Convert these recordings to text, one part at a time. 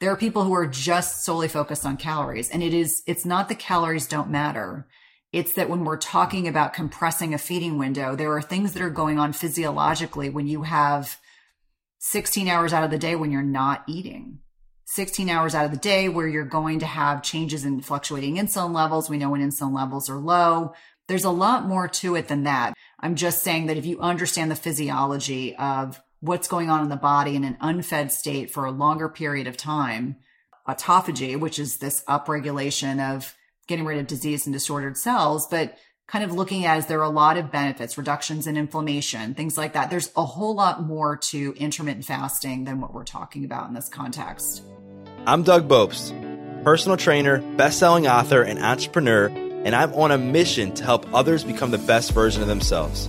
There are people who are just solely focused on calories and it is, it's not the calories don't matter. It's that when we're talking about compressing a feeding window, there are things that are going on physiologically when you have 16 hours out of the day when you're not eating. 16 hours out of the day where you're going to have changes in fluctuating insulin levels. We know when insulin levels are low. There's a lot more to it than that. I'm just saying that if you understand the physiology of what's going on in the body in an unfed state for a longer period of time, autophagy, which is this upregulation of getting rid of disease and disordered cells, but kind of looking at is there are a lot of benefits, reductions in inflammation, things like that. There's a whole lot more to intermittent fasting than what we're talking about in this context. I'm Doug Bopst, personal trainer, best-selling author, and entrepreneur, and I'm on a mission to help others become the best version of themselves.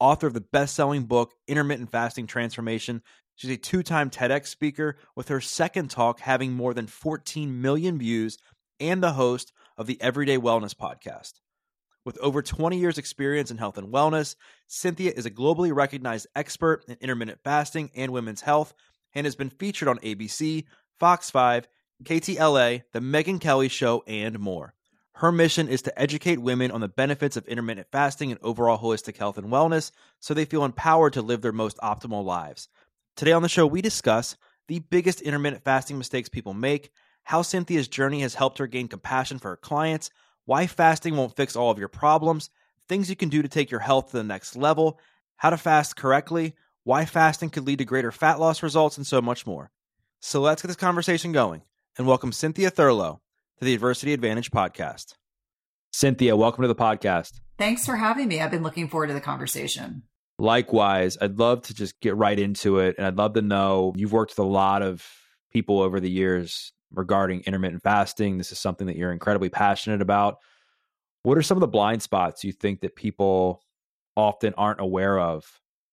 author of the best selling book, Intermittent Fasting Transformation. She's a two time TEDx speaker, with her second talk having more than 14 million views, and the host of the Everyday Wellness podcast. With over 20 years' experience in health and wellness, Cynthia is a globally recognized expert in intermittent fasting and women's health and has been featured on ABC, Fox 5, KTLA, The Megyn Kelly Show, and more. Her mission is to educate women on the benefits of intermittent fasting and overall holistic health and wellness so they feel empowered to live their most optimal lives. Today on the show, we discuss the biggest intermittent fasting mistakes people make, how Cynthia's journey has helped her gain compassion for her clients, why fasting won't fix all of your problems, things you can do to take your health to the next level, how to fast correctly, why fasting could lead to greater fat loss results, and so much more. So let's get this conversation going and welcome Cynthia Thurlow to the Adversity Advantage podcast. Cynthia, welcome to the podcast. Thanks for having me. I've been looking forward to the conversation. Likewise, I'd love to just get right into it. And I'd love to know you've worked with a lot of people over the years regarding intermittent fasting. This is something that you're incredibly passionate about. What are some of the blind spots you think that people often aren't aware of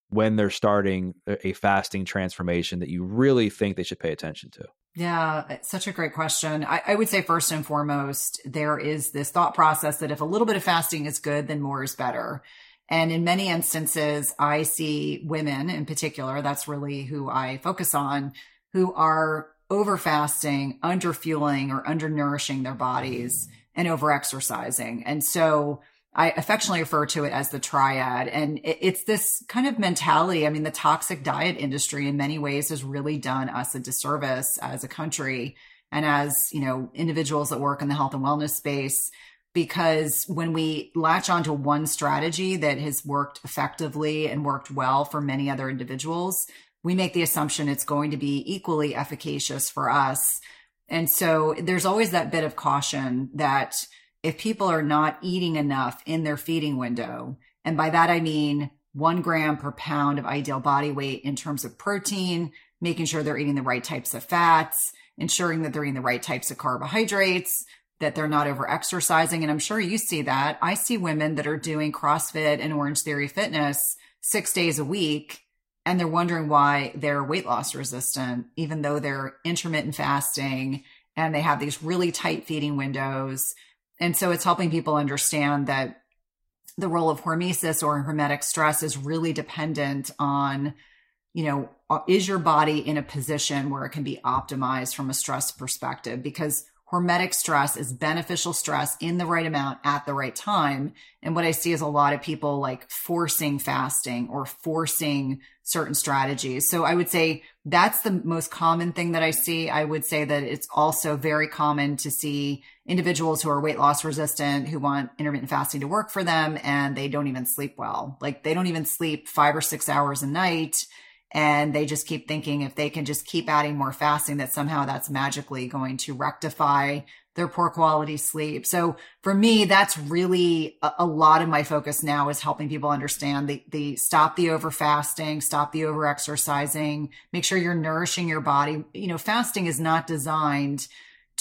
when they're starting a fasting transformation that you really think they should pay attention to? Yeah, eh, such a great question. I, I, would say first and foremost, there is this thought process that if a little bit of fasting is good, then more is better. And in many instances, I see women in particular, that's really who I focus on, who are over fasting, under fueling or under nourishing their bodies mm-hmm. and over exercising. And so I affectionately refer to it as the triad. And it's this kind of mentality. I mean, the toxic diet industry in many ways has really done us a disservice as a country and as, you know, individuals that work in the health and wellness space. Because when we latch onto one strategy that has worked effectively and worked well for many other individuals, we make the assumption it's going to be equally efficacious for us. And so there's always that bit of caution that if people are not eating enough in their feeding window, and by that I mean one gram per pound of ideal body weight in terms of protein, making sure they're eating the right types of fats, ensuring that they're eating the right types of carbohydrates, that they're not over exercising. And I'm sure you see that. I see women that are doing CrossFit and Orangetheory Fitness six days a week, and they're wondering why they're weight loss resistant, even though they're intermittent fasting and they have these really tight feeding windows and so it's helping people understand that the role of hormesis or hormetic stress is really dependent on, you know, uh, is your body in a position where it can be optimized from a stress perspective? Because hormetic stress is beneficial stress in the right amount at the right time. And what I see is a lot of people like forcing fasting or forcing certain strategies. So I would say that's the most common thing that I see. I would say that it's also very common to see individuals who are weight loss resistant who want intermittent fasting to work for them and they don't even sleep well. Like they don't even sleep five or six hours a night And they just keep thinking if they can just keep adding more fasting, that somehow that's magically going to rectify their poor quality sleep. So for me, that's really a, a, lot of my focus now is helping people understand the, the stop the over fasting, stop the over exercising, make sure you're nourishing your body. You know, fasting is not designed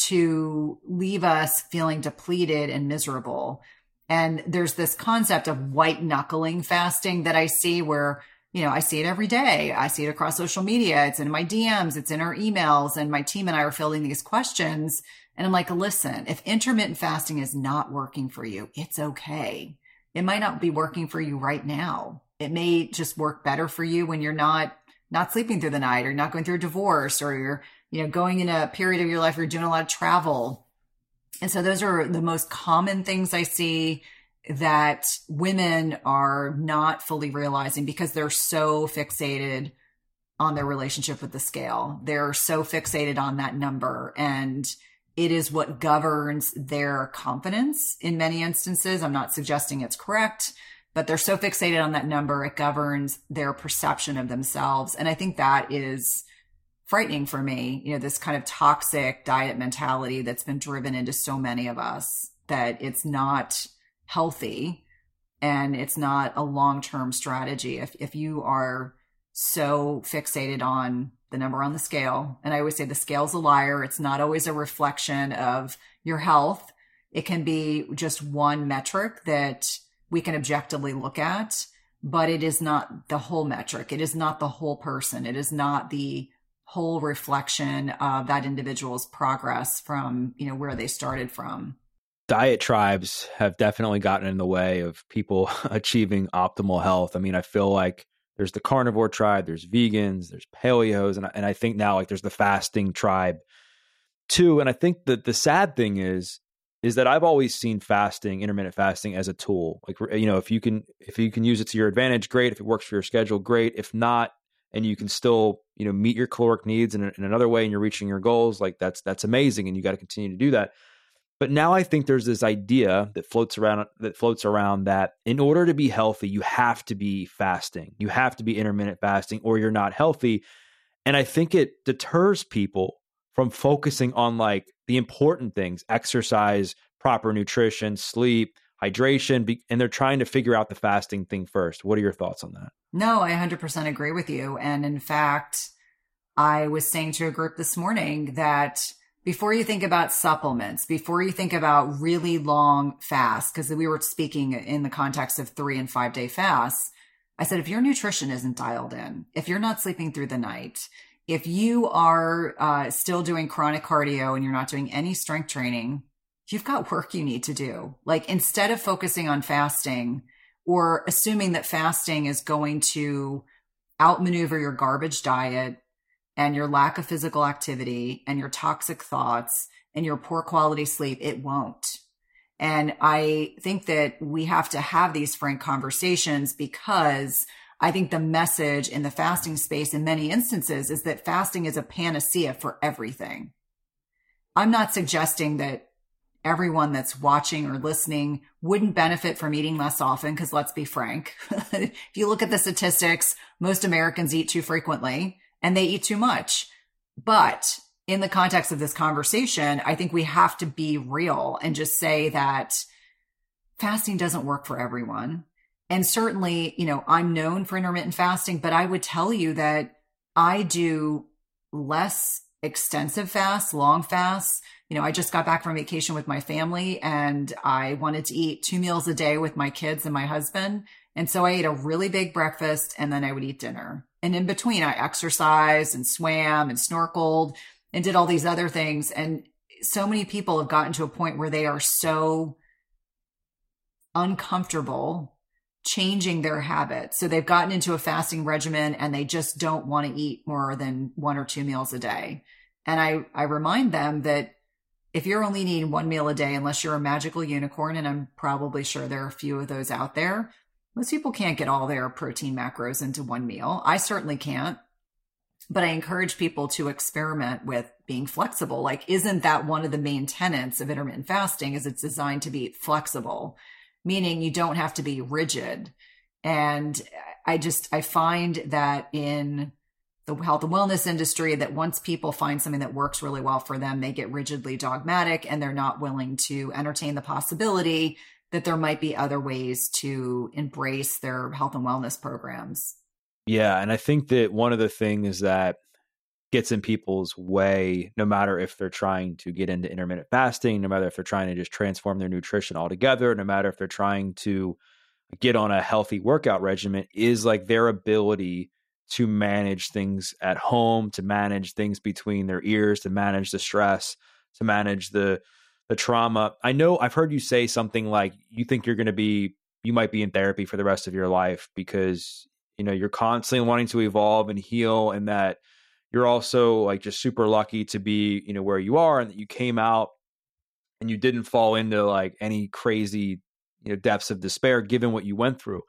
to leave us feeling depleted and miserable. And there's this concept of white knuckling fasting that I see where you know, I see it every day. I see it across social media. It's in my DMs. It's in our emails. And my team and I are filling these questions and I'm like, listen, if intermittent fasting is not working for you, it's okay. It might not be working for you right now. It may just work better for you when you're not not sleeping through the night or not going through a divorce or you're, you know, going in a period of your life where you're doing a lot of travel. And so those are the most common things I see that women are not fully realizing because they're so fixated on their relationship with the scale. They're so fixated on that number and it is what governs their confidence in many instances. I'm not suggesting it's correct, but they're so fixated on that number, it governs their perception of themselves. And I think that is frightening for me, you know, this kind of toxic diet mentality that's been driven into so many of us that it's not healthy and it's not a long-term strategy. If if you are so fixated on the number on the scale. And I always say the scale's a liar. It's not always a reflection of your health. It can be just one metric that we can objectively look at, but it is not the whole metric. It is not the whole person. It is not the whole reflection of that individual's progress from, you know, where they started from. Diet tribes have definitely gotten in the way of people achieving optimal health. I mean, I feel like there's the carnivore tribe, there's vegans, there's paleos, and and I think now like there's the fasting tribe too. And I think that the sad thing is is that I've always seen fasting, intermittent fasting, as a tool. Like you know, if you can if you can use it to your advantage, great. If it works for your schedule, great. If not, and you can still you know meet your caloric needs in, in another way, and you're reaching your goals, like that's that's amazing, and you got to continue to do that. But now I think there's this idea that floats around that floats around that in order to be healthy, you have to be fasting. You have to be intermittent fasting or you're not healthy. And I think it deters people from focusing on like the important things, exercise, proper nutrition, sleep, hydration, and they're trying to figure out the fasting thing first. What are your thoughts on that? No, I 100% agree with you. And in fact, I was saying to a group this morning that before you think about supplements, before you think about really long fasts, because we were speaking in the context of three and five day fasts, I said, if your nutrition isn't dialed in, if you're not sleeping through the night, if you are uh, still doing chronic cardio and you're not doing any strength training, you've got work you need to do. Like instead of focusing on fasting or assuming that fasting is going to outmaneuver your garbage diet and your lack of physical activity and your toxic thoughts and your poor quality sleep, it won't. And I think that we have to have these frank conversations because I think the message in the fasting space in many instances is that fasting is a panacea for everything. I'm not suggesting that everyone that's watching or listening wouldn't benefit from eating less often because let's be frank. if you look at the statistics, most Americans eat too frequently and they eat too much. But in the context of this conversation, I think we have to be real and just say that fasting doesn't work for everyone. And certainly, you know, I'm known for intermittent fasting, but I would tell you that I do less extensive fasts, long fasts. You know, I just got back from vacation with my family and I wanted to eat two meals a day with my kids and my husband. And so I ate a really big breakfast and then I would eat dinner. And in between, I exercised and swam and snorkeled and did all these other things. And so many people have gotten to a point where they are so uncomfortable changing their habits. So they've gotten into a fasting regimen and they just don't want to eat more than one or two meals a day. And I, I remind them that if you're only eating one meal a day, unless you're a magical unicorn, and I'm probably sure there are a few of those out there, most people can't get all their protein macros into one meal. I certainly can't. But I encourage people to experiment with being flexible. Like, isn't that one of the main tenets of intermittent fasting is it's designed to be flexible, meaning you don't have to be rigid. And I just, I find that in the health and wellness industry that once people find something that works really well for them, they get rigidly dogmatic and they're not willing to entertain the possibility that there might be other ways to embrace their health and wellness programs. Yeah. And I think that one of the things that gets in people's way, no matter if they're trying to get into intermittent fasting, no matter if they're trying to just transform their nutrition altogether, no matter if they're trying to get on a healthy workout regimen, is like their ability to manage things at home, to manage things between their ears, to manage the stress, to manage the the trauma. I know I've heard you say something like you think you're going to be you might be in therapy for the rest of your life because you know you're constantly wanting to evolve and heal and that you're also like just super lucky to be, you know, where you are and that you came out and you didn't fall into like any crazy, you know, depths of despair given what you went through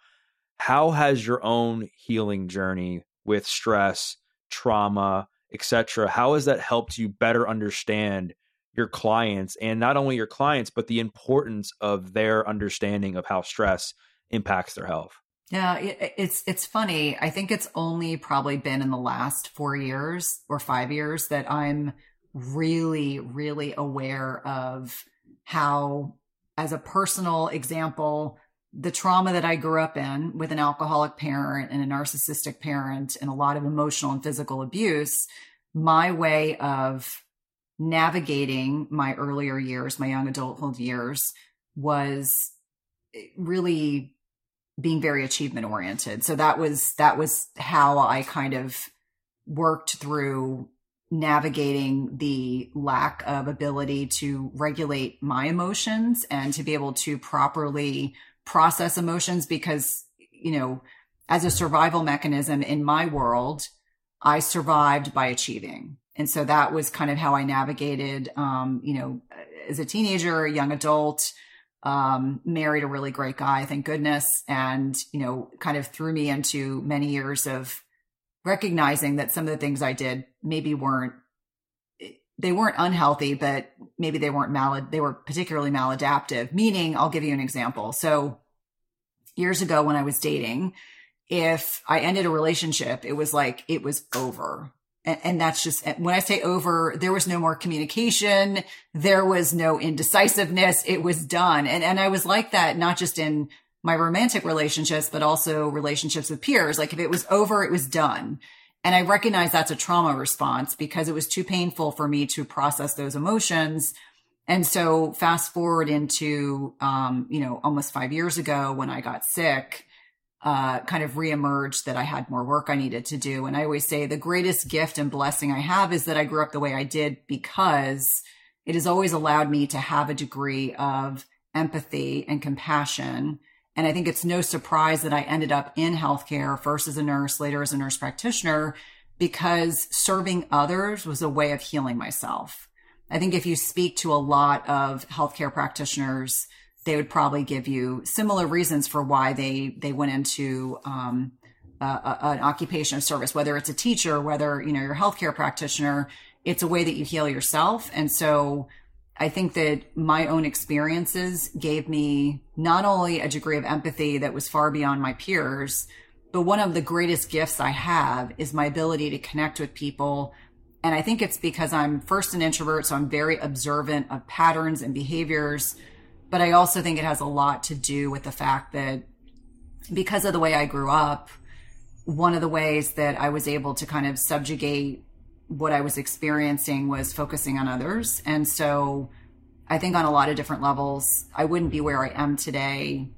how has your own healing journey with stress, trauma, etc. How has that helped you better understand your clients and not only your clients but the importance of their understanding of how stress impacts their health? Yeah, it's it's funny. I think it's only probably been in the last 4 years or 5 years that I'm really really aware of how as a personal example the trauma that I grew up in with an alcoholic parent and a narcissistic parent and a lot of emotional and physical abuse, my way of navigating my earlier years, my young adulthood years, was eh, really being very achievement oriented. So that was that was how I kind of worked through navigating the lack of ability to regulate my emotions and to be able to properly process emotions because, you know, as a survival mechanism in my world, I survived by achieving. And so that was kind of how I navigated, um, you know, as a teenager, a young adult, um, married a really great guy, thank goodness. And, you know, kind of threw me into many years of recognizing that some of the things I did maybe weren't they weren't unhealthy, but maybe they weren't mal they were particularly maladaptive. Meaning, I'll give you an example. So years ago when I was dating, if I ended a relationship, it was like it was over. And, that's just when I say over, there was no more communication, there was no indecisiveness, it was done. And and I was like that not just in my romantic relationships, but also relationships with peers. Like if it was over, it was done. And I recognize that's a trauma response because it was too painful for me to process those emotions. And so fast forward into, um, you know, almost five years ago when I got sick, uh, kind of reemerged that I had more work I needed to do. And I always say the greatest gift and blessing I have is that I grew up the way I did because it has always allowed me to have a degree of empathy and compassion and I think it's no surprise that I ended up in healthcare first as a nurse, later as a nurse practitioner, because serving others was a way of healing myself. I think if you speak to a lot of healthcare practitioners, they would probably give you similar reasons for why they they went into um, a, a, an occupation of service, whether it's a teacher, whether you know you're healthcare practitioner. It's a way that you heal yourself, and so I think that my own experiences gave me not only a degree of empathy that was far beyond my peers, but one of the greatest gifts I have is my ability to connect with people. And I think it's because I'm first an introvert, so I'm very observant of patterns and behaviors. But I also think it has a lot to do with the fact that because of the way I grew up, one of the ways that I was able to kind of subjugate what I was experiencing was focusing on others. And so I think on a lot of different levels, I wouldn't be where I am today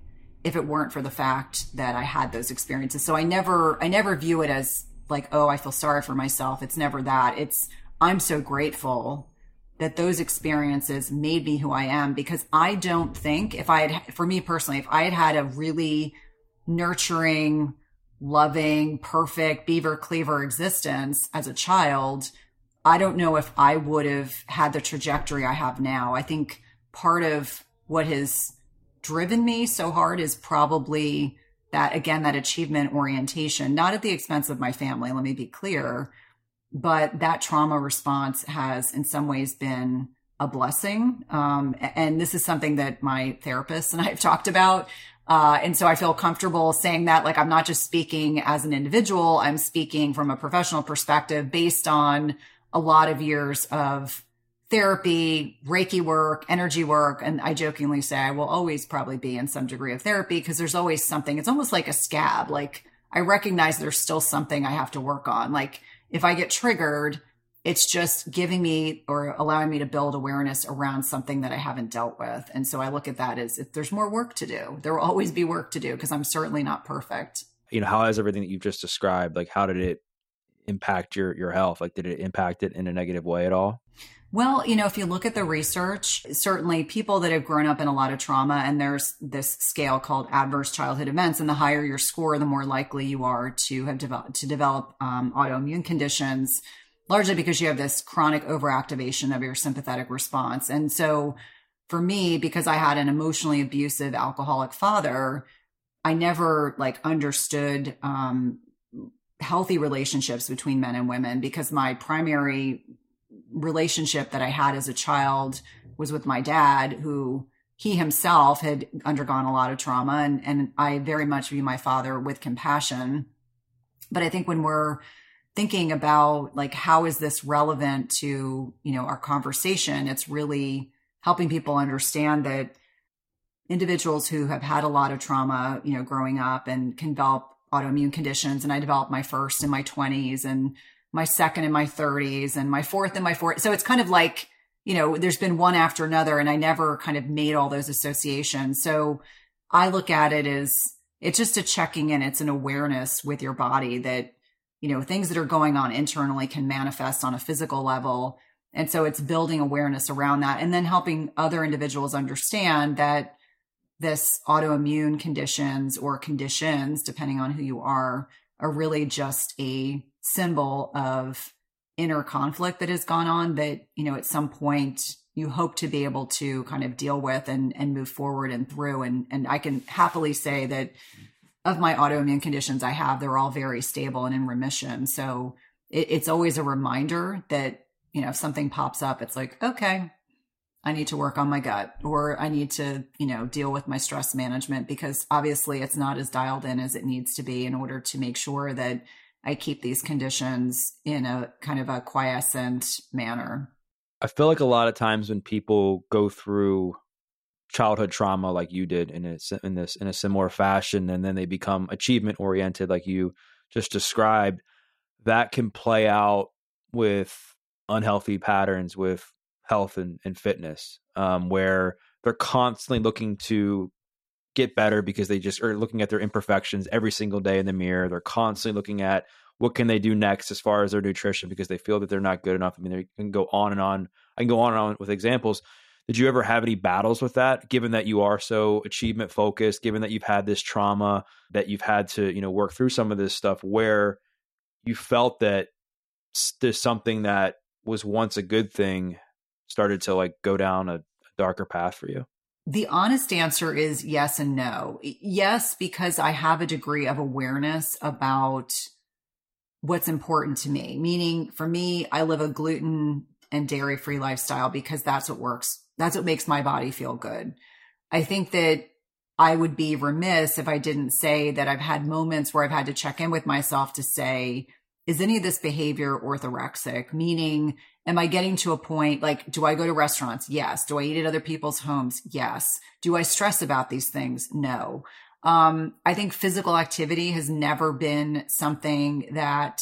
if it weren't for the fact that I had those experiences. So I never I never view it as like, oh, I feel sorry for myself. It's never that. It's I'm so grateful that those experiences made me who I am because I don't think if I had for me personally, if I had had a really nurturing loving, perfect beaver cleaver existence as a child, I don't know if I would have had the trajectory I have now. I think part of what has driven me so hard is probably that, again, that achievement orientation, not at the expense of my family, let me be clear, but that trauma response has in some ways been a blessing. Um, and this is something that my therapist and I have talked about. Uh, and so I feel comfortable saying that, like, I'm not just speaking as an individual, I'm speaking from a professional perspective based on a lot of years of therapy, Reiki work, energy work. And I jokingly say I will always probably be in some degree of therapy because there's always something. It's almost like a scab. Like I recognize there's still something I have to work on. Like if I get triggered, it's just giving me or allowing me to build awareness around something that I haven't dealt with. And so I look at that as if there's more work to do. There will always be work to do because I'm certainly not perfect. You know, how has everything that you've just described, like how did it impact your your health? Like did it impact it in a negative way at all? Well, you know, if you look at the research, certainly people that have grown up in a lot of trauma, and there's this scale called adverse childhood events, and the higher your score, the more likely you are to have developed to develop um, autoimmune conditions, largely because you have this chronic overactivation of your sympathetic response. And so, for me, because I had an emotionally abusive alcoholic father, I never like understood um, healthy relationships between men and women because my primary relationship that I had as a child was with my dad, who he himself had undergone a lot of trauma. And, and I very much view my father with compassion. But I think when we're thinking about like, how is this relevant to, you know, our conversation, it's really helping people understand that individuals who have had a lot of trauma, you know, growing up and can develop autoimmune conditions. And I developed my first in my 20s and my second in my 30s and my fourth in my 40s. So it's kind of like, you know, there's been one after another, and I never kind of made all those associations. So I look at it as it's just a checking in, it's an awareness with your body that, you know, things that are going on internally can manifest on a physical level. And so it's building awareness around that and then helping other individuals understand that this autoimmune conditions or conditions, depending on who you are, are really just a symbol of inner conflict that has gone on that, you know, at some point you hope to be able to kind of deal with and, and move forward and through. And, and I can happily say that of my autoimmune conditions I have, they're all very stable and in remission. So it, it's always a reminder that, you know, if something pops up, it's like, okay, I need to work on my gut or I need to, you know, deal with my stress management because obviously it's not as dialed in as it needs to be in order to make sure that I keep these conditions in a kind of a quiescent manner. I feel like a lot of times when people go through childhood trauma like you did in a, in this in a similar fashion and then they become achievement oriented like you just described that can play out with unhealthy patterns with health and, and fitness um, where they're constantly looking to get better because they just are looking at their imperfections every single day in the mirror. They're constantly looking at what can they do next as far as their nutrition because they feel that they're not good enough. I mean, they can go on and on. I can go on and on with examples. Did you ever have any battles with that? Given that you are so achievement focused, given that you've had this trauma, that you've had to you know work through some of this stuff, where you felt that there's something that was once a good thing started to like go down a darker path for you? The honest answer is yes and no. Yes, because I have a degree of awareness about what's important to me. Meaning, for me, I live a gluten and dairy free lifestyle because that's what works. That's what makes my body feel good. I think that I would be remiss if I didn't say that I've had moments where I've had to check in with myself to say, is any of this behavior orthorexic? Meaning, am I getting to a point like, do I go to restaurants? Yes. Do I eat at other people's homes? Yes. Do I stress about these things? No. Um, I think physical activity has never been something that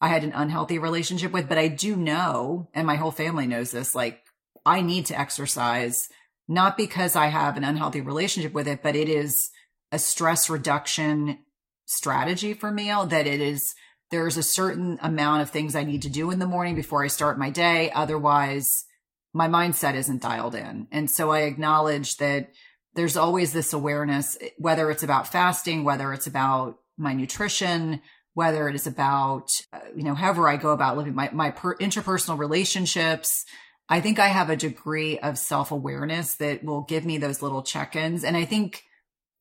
I had an unhealthy relationship with, but I do know, and my whole family knows this, like I need to exercise, not because I have an unhealthy relationship with it, but it is a stress reduction strategy for me that it is there's a certain amount of things I need to do in the morning before I start my day. Otherwise, my mindset isn't dialed in. And so I acknowledge that there's always this awareness, whether it's about fasting, whether it's about my nutrition, whether it is about, uh, you know, however I go about living my, my per- interpersonal relationships. I think I have a degree of self awareness that will give me those little check ins. And I think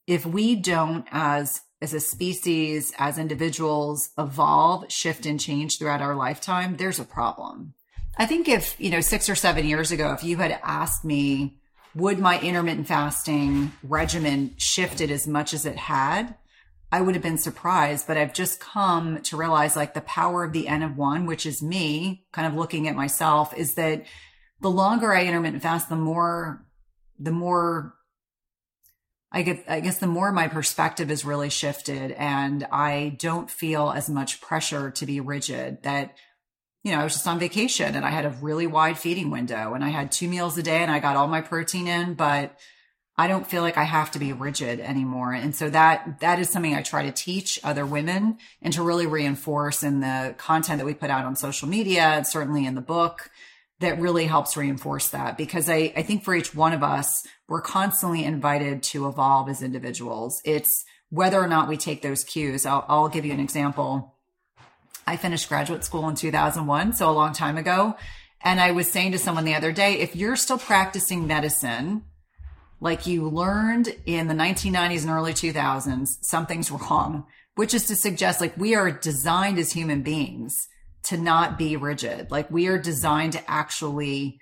if we don't, as as a species, as individuals evolve, shift, and change throughout our lifetime, there's a problem. I think if, you know, six or seven years ago, if you had asked me, would my intermittent fasting regimen shifted as much as it had? I would have been surprised, but I've just come to realize like the power of the N of one, which is me kind of looking at myself is that the longer I intermittent fast, the more, the more I get, I guess the more my perspective is really shifted and I don't feel as much pressure to be rigid that, you know, I was just on vacation and I had a really wide feeding window and I had two meals a day and I got all my protein in, but I don't feel like I have to be rigid anymore. And so that, that is something I try to teach other women and to really reinforce in the content that we put out on social media and certainly in the book that really helps reinforce that because I, I think for each one of us, we're constantly invited to evolve as individuals. It's whether or not we take those cues. I'll, I'll give you an example. I finished graduate school in 2001, so a long time ago. And I was saying to someone the other day, if you're still practicing medicine like you learned in the 1990s and early 2000s, something's wrong, which is to suggest like we are designed as human beings to not be rigid. Like we are designed to actually,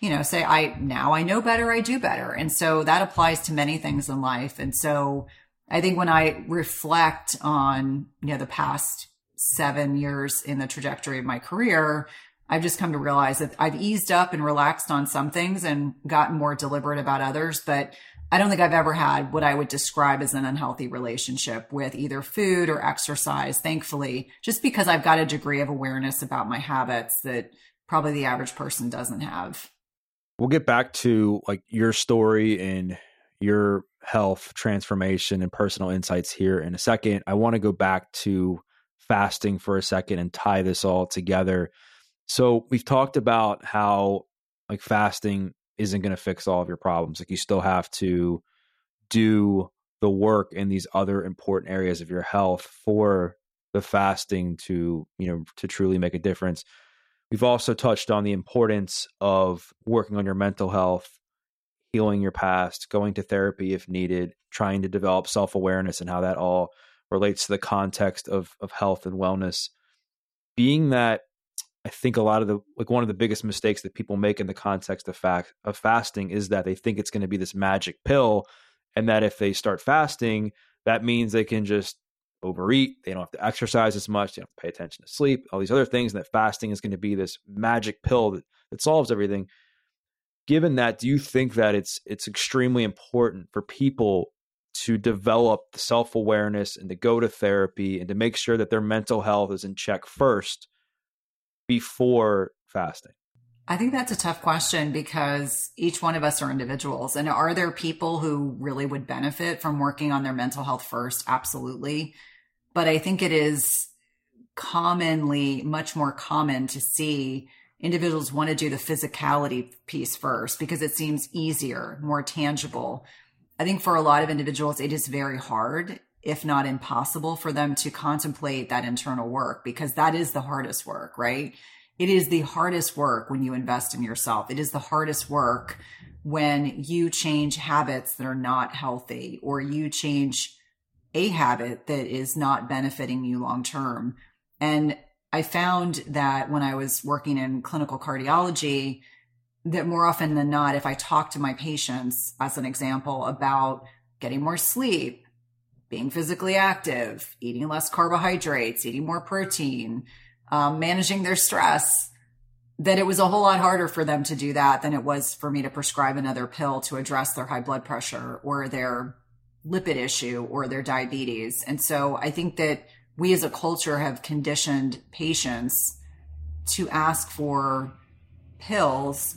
you know, say, I now I know better, I do better. And so that applies to many things in life. And so I think when I reflect on, you know, the past seven years in the trajectory of my career, I've just come to realize that I've eased up and relaxed on some things and gotten more deliberate about others. But I don't think I've ever had what I would describe as an unhealthy relationship with either food or exercise, thankfully, just because I've got a degree of awareness about my habits that probably the average person doesn't have. We'll get back to like your story and your health transformation and personal insights here in a second. I want to go back to fasting for a second and tie this all together. So, we've talked about how like fasting isn't going to fix all of your problems. Like you still have to do the work in these other important areas of your health for the fasting to, you know, to truly make a difference. We've also touched on the importance of working on your mental health, healing your past, going to therapy if needed, trying to develop self-awareness and how that all relates to the context of of health and wellness. Being that I think a lot of the like one of the biggest mistakes that people make in the context of fact of fasting is that they think it's going to be this magic pill and that if they start fasting that means they can just overeat they don't have to exercise as much they don't pay attention to sleep all these other things and that fasting is going to be this magic pill that, that solves everything given that do you think that it's it's extremely important for people to develop the self-awareness and to go to therapy and to make sure that their mental health is in check first before fasting? I think that's a tough question because each one of us are individuals. And are there people who really would benefit from working on their mental health first? Absolutely. But I think it is commonly much more common to see individuals want to do the physicality piece first because it seems easier, more tangible. I think for a lot of individuals, it is very hard if not impossible for them to contemplate that internal work because that is the hardest work, right? It is the hardest work when you invest in yourself. It is the hardest work when you change habits that are not healthy or you change a habit that is not benefiting you long term. And I found that when I was working in clinical cardiology, that more often than not, if I talk to my patients, as an example, about getting more sleep, being physically active, eating less carbohydrates, eating more protein, um, managing their stress, that it was a whole lot harder for them to do that than it was for me to prescribe another pill to address their high blood pressure or their lipid issue or their diabetes. And so I think that we as a culture have conditioned patients to ask for pills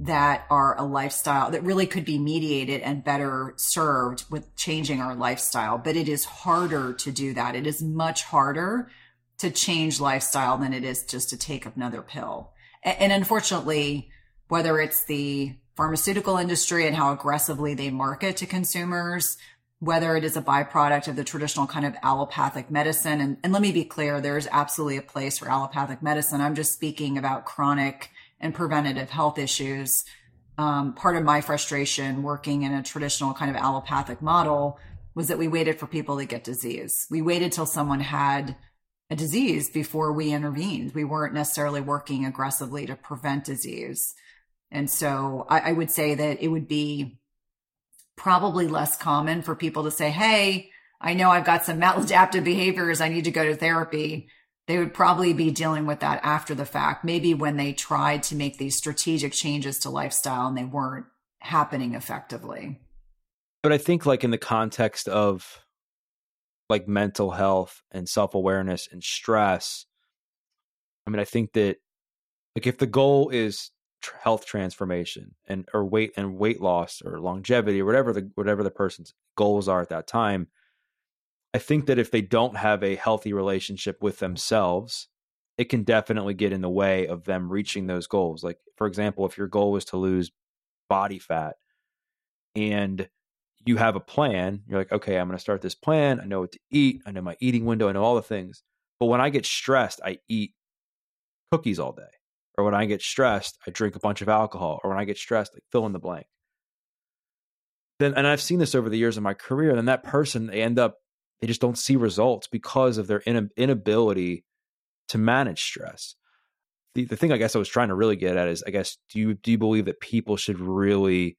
that are a lifestyle that really could be mediated and better served with changing our lifestyle. But it is harder to do that. It is much harder to change lifestyle than it is just to take another pill. And, unfortunately, whether it's the pharmaceutical industry and how aggressively they market to consumers, whether it is a byproduct of the traditional kind of allopathic medicine. And, and let me be clear, there's absolutely a place for allopathic medicine. I'm just speaking about chronic and preventative health issues. Um, part of my frustration working in a traditional kind of allopathic model was that we waited for people to get disease. We waited till someone had a disease before we intervened. We weren't necessarily working aggressively to prevent disease. And so I, I would say that it would be probably less common for people to say, Hey, I know I've got some maladaptive behaviors. I need to go to therapy. They would probably be dealing with that after the fact, maybe when they tried to make these strategic changes to lifestyle and they weren't happening effectively. But I think, like, in the context of like mental health and self awareness and stress, I mean, I think that, like, if the goal is tr- health transformation and or weight and weight loss or longevity or whatever the whatever the person's goals are at that time I think that if they don't have a healthy relationship with themselves, it can definitely get in the way of them reaching those goals. Like, for example, if your goal was to lose body fat and you have a plan, you're like, okay, I'm going to start this plan. I know what to eat. I know my eating window. I know all the things. But when I get stressed, I eat cookies all day. Or when I get stressed, I drink a bunch of alcohol. Or when I get stressed, I fill in the blank. Then, and I've seen this over the years of my career. Then that person, they end up they just don't see results because of their inability to manage stress. The, the thing I guess I was trying to really get at is I guess do you do you believe that people should really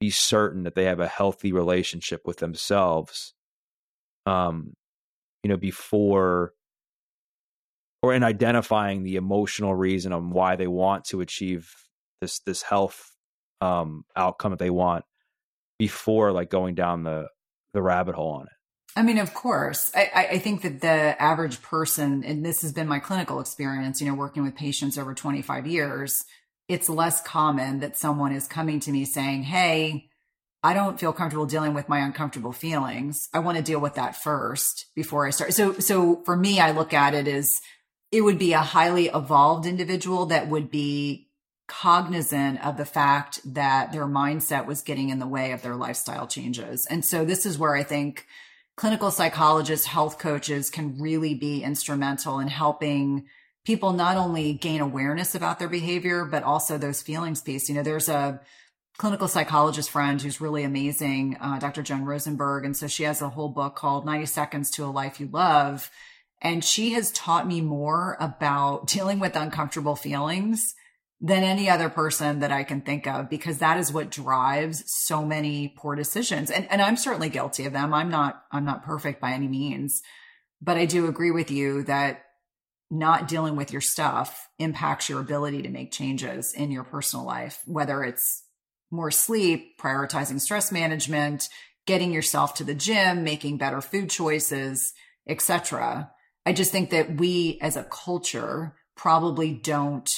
be certain that they have a healthy relationship with themselves um you know before or in identifying the emotional reason on why they want to achieve this this health um outcome that they want before like going down the the rabbit hole on it I mean, of course. I, I, think that the average person, and this has been my clinical experience, you know, working with patients over 25 years, it's less common that someone is coming to me saying, Hey, I don't feel comfortable dealing with my uncomfortable feelings. I want to deal with that first before I start. So, so for me, I look at it as it would be a highly evolved individual that would be cognizant of the fact that their mindset was getting in the way of their lifestyle changes. And so this is where I think clinical psychologists, health coaches can really be instrumental in helping people not only gain awareness about their behavior, but also those feelings piece. You know, there's a clinical psychologist friend who's really amazing, uh, Dr. Joan Rosenberg. And so she has a whole book called 90 Seconds to a Life You Love. And she has taught me more about dealing with uncomfortable feelings than any other person that I can think of because that is what drives so many poor decisions. And and I'm certainly guilty of them. I'm not I'm not perfect by any means, but I do agree with you that not dealing with your stuff impacts your ability to make changes in your personal life, whether it's more sleep, prioritizing stress management, getting yourself to the gym, making better food choices, etc. I just think that we as a culture probably don't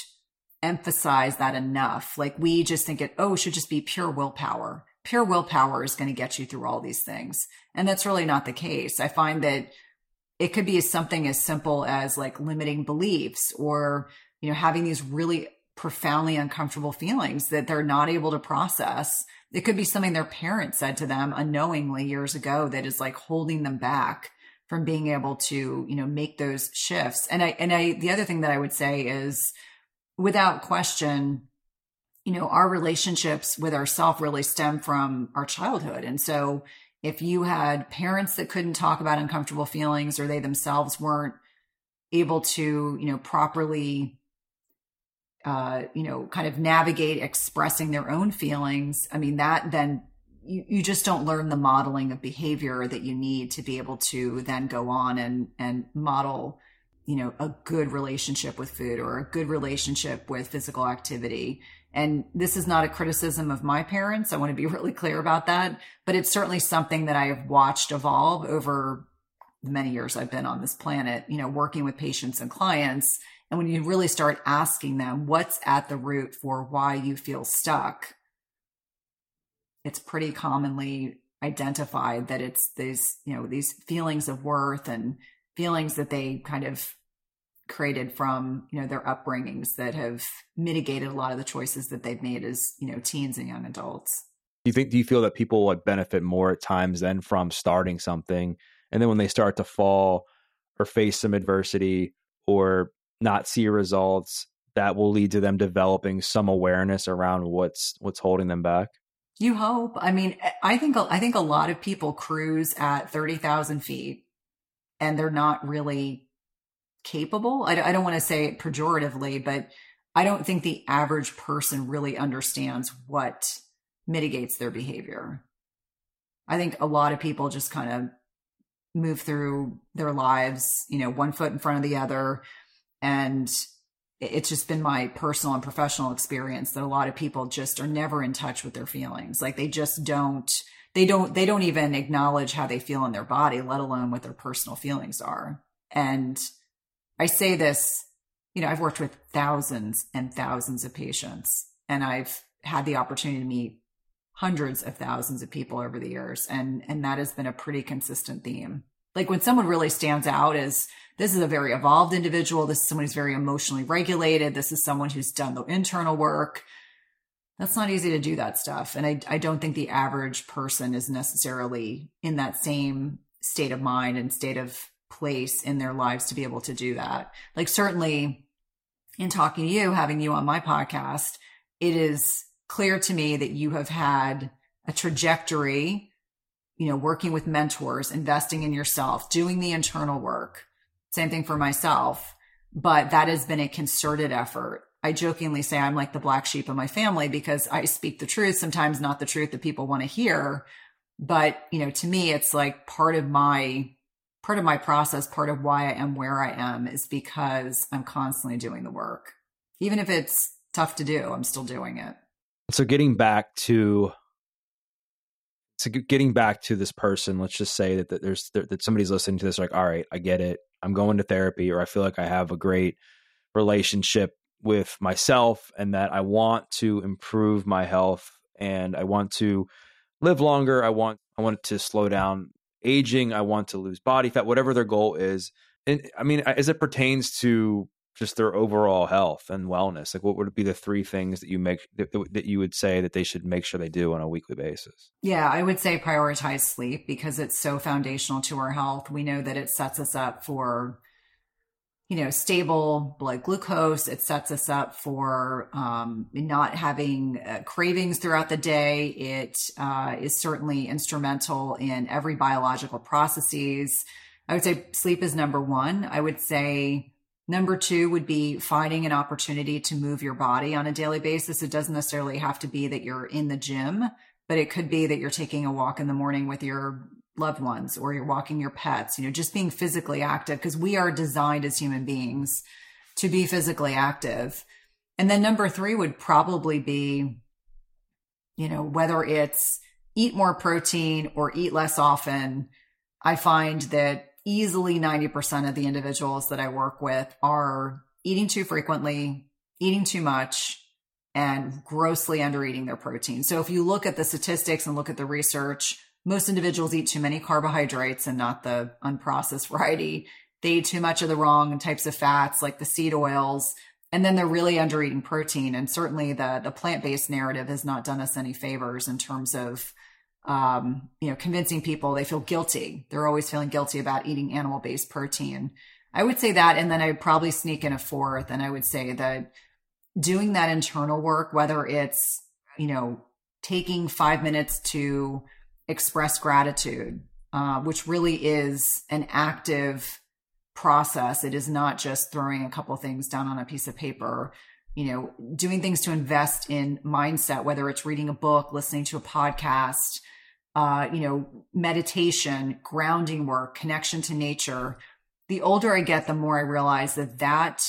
emphasize that enough. Like we just think it, oh, it should just be pure willpower. Pure willpower is going to get you through all these things. And that's really not the case. I find that it could be something as simple as like limiting beliefs or, you know, having these really profoundly uncomfortable feelings that they're not able to process. It could be something their parents said to them unknowingly years ago that is like holding them back from being able to, you know, make those shifts. And I, and I, the other thing that I would say is, without question, you know, our relationships with ourself really stem from our childhood. And so if you had parents that couldn't talk about uncomfortable feelings or they themselves weren't able to, you know, properly uh, you know, kind of navigate expressing their own feelings, I mean, that then you, you just don't learn the modeling of behavior that you need to be able to then go on and and model you know, a good relationship with food or a good relationship with physical activity. And this is not a criticism of my parents. I want to be really clear about that, but it's certainly something that I have watched evolve over the many years I've been on this planet, you know, working with patients and clients. And when you really start asking them what's at the root for why you feel stuck, it's pretty commonly identified that it's these, you know, these feelings of worth and feelings that they kind of created from you know their upbringings that have mitigated a lot of the choices that they've made as you know teens and young adults. Do you think do you feel that people would benefit more at times than from starting something and then when they start to fall or face some adversity or not see results that will lead to them developing some awareness around what's what's holding them back you hope i mean eh, i think i think a lot of people cruise at 30,000 feet and they're not really capable. I, I don't want to say it pejoratively, but I don't think the average person really understands what mitigates their behavior. I think a lot of people just kind of move through their lives, you know, one foot in front of the other. And it's just been my personal and professional experience that a lot of people just are never in touch with their feelings. Like they just don't, they don't, they don't even acknowledge how they feel in their body, let alone what their personal feelings are. And I say this, you know, I've worked with thousands and thousands of patients and I've had the opportunity to meet hundreds of thousands of people over the years and and that has been a pretty consistent theme like when someone really stands out as this is a very evolved individual. This is someone who's very emotionally regulated. This is someone who's done the internal work. That's not easy to do that stuff. And i i don't think the average person is necessarily in that same state of mind and state of place in their lives to be able to do that. Like certainly in talking to you having you on my podcast it is clear to me that you have had a trajectory, you know, working with mentors, investing in yourself, doing the internal work. Same thing for myself, but that has been a concerted effort. I jokingly say I'm like the black sheep of my family because I speak the truth, sometimes not the truth that people want to hear. But, you know, to me, it's like part of my part of my process, part of why I am where I am is because I'm constantly doing the work. Even if it's tough to do, I'm still doing it. So getting back to so getting back to this person, let's just say that, that there's that somebody's listening to this like, all right, I get it. I'm going to therapy, or I feel like I have a great relationship with myself, and that I want to improve my health, and I want to live longer. I want I want to slow down aging. I want to lose body fat, whatever their goal is. And I mean, as it pertains to just their overall health and wellness like what would be the three things that you make that, that, you would say that they should make sure they do on a weekly basis? Yeah i would say prioritize sleep because it's so foundational to our health. We know that it sets us up for you know stable blood glucose. It sets us up for um, not having uh, cravings throughout the day. It uh, is certainly instrumental in every biological processes. I would say sleep is number one. I would say Number two would be finding an opportunity to move your body on a daily basis. It doesn't necessarily have to be that you're in the gym, but it could be that you're taking a walk in the morning with your loved ones or you're walking your pets, you know, just being physically active because we are designed as human beings to be physically active. And then number three would probably be, you know, whether it's eat more protein or eat less often. I find that easily 90% of the individuals that I work with are eating too frequently, eating too much, and grossly under eating their protein. So if you look at the statistics and look at the research, most individuals eat too many carbohydrates and not the unprocessed variety. They eat too much of the wrong types of fats like the seed oils. And then they're really under eating protein. And certainly the, the plant based narrative has not done us any favors in terms of um, you know, convincing people they feel guilty. They're always feeling guilty about eating animal based protein. I would say that. And then I would probably sneak in a fourth. And I would say that doing that internal work, whether it's, you know, taking five minutes to express gratitude, uh, which really is an active process. It is not just throwing a couple things down on a piece of paper you know, doing things to invest in mindset, whether it's reading a book, listening to a podcast, uh, you know, meditation, grounding work, connection to nature. The older I get, the more I realize that that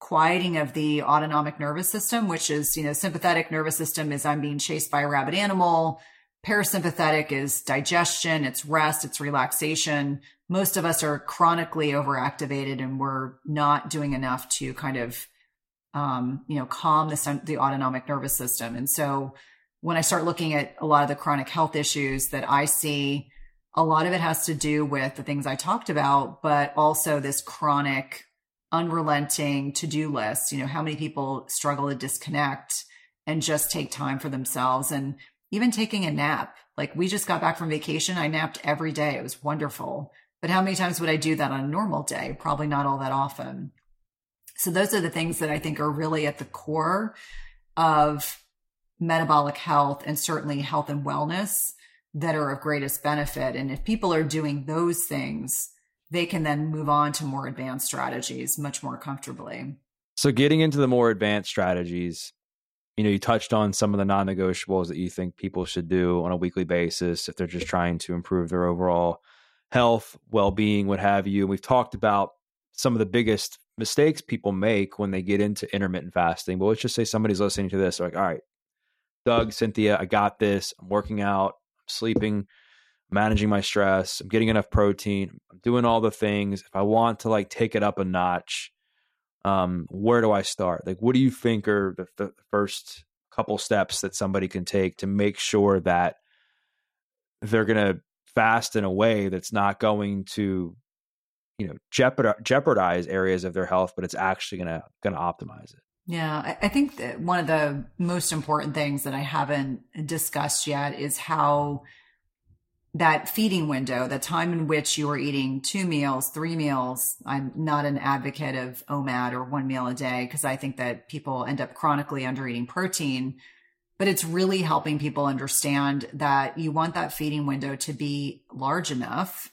quieting of the autonomic nervous system, which is, you know, sympathetic nervous system is I'm being chased by a rabid animal. Parasympathetic is digestion, it's rest, it's relaxation. Most of us are chronically overactivated and we're not doing enough to kind of, um, you know, calm the, the autonomic nervous system. And so, when I start looking at a lot of the chronic health issues that I see, a lot of it has to do with the things I talked about, but also this chronic, unrelenting to do list. You know, how many people struggle to disconnect and just take time for themselves and even taking a nap. Like we just got back from vacation. I napped every day. It was wonderful. But how many times would I do that on a normal day? Probably not all that often. So those are the things that I think are really at the core of metabolic health and certainly health and wellness that are of greatest benefit. And if people are doing those things, they can then move on to more advanced strategies much more comfortably. So, getting into the more advanced strategies, you know, you touched on some of the non negotiables that you think people should do on a weekly basis if they're just trying to improve their overall health, well being, what have you. And we've talked about some of the biggest mistakes people make when they get into intermittent fasting. But let's just say somebody's listening to this, like, all right, Doug, Cynthia, I got this. I'm working out, I'm sleeping, managing my stress, I'm getting enough protein, I'm doing all the things. If I want to like take it up a notch, um, where do I start? Like, what do you think are the, the first couple steps that somebody can take to make sure that they're going to fast in a way that's not going to you know jeopardize, jeopardize areas of their health but it's actually going to going to optimize it yeah I, think that one of the most important things that i haven't discussed yet is how that feeding window, the time in which you are eating two meals, three meals. I'm not an advocate of OMAD or one meal a day because I think that people end up chronically under eating protein. But it's really helping people understand that you want that feeding window to be large enough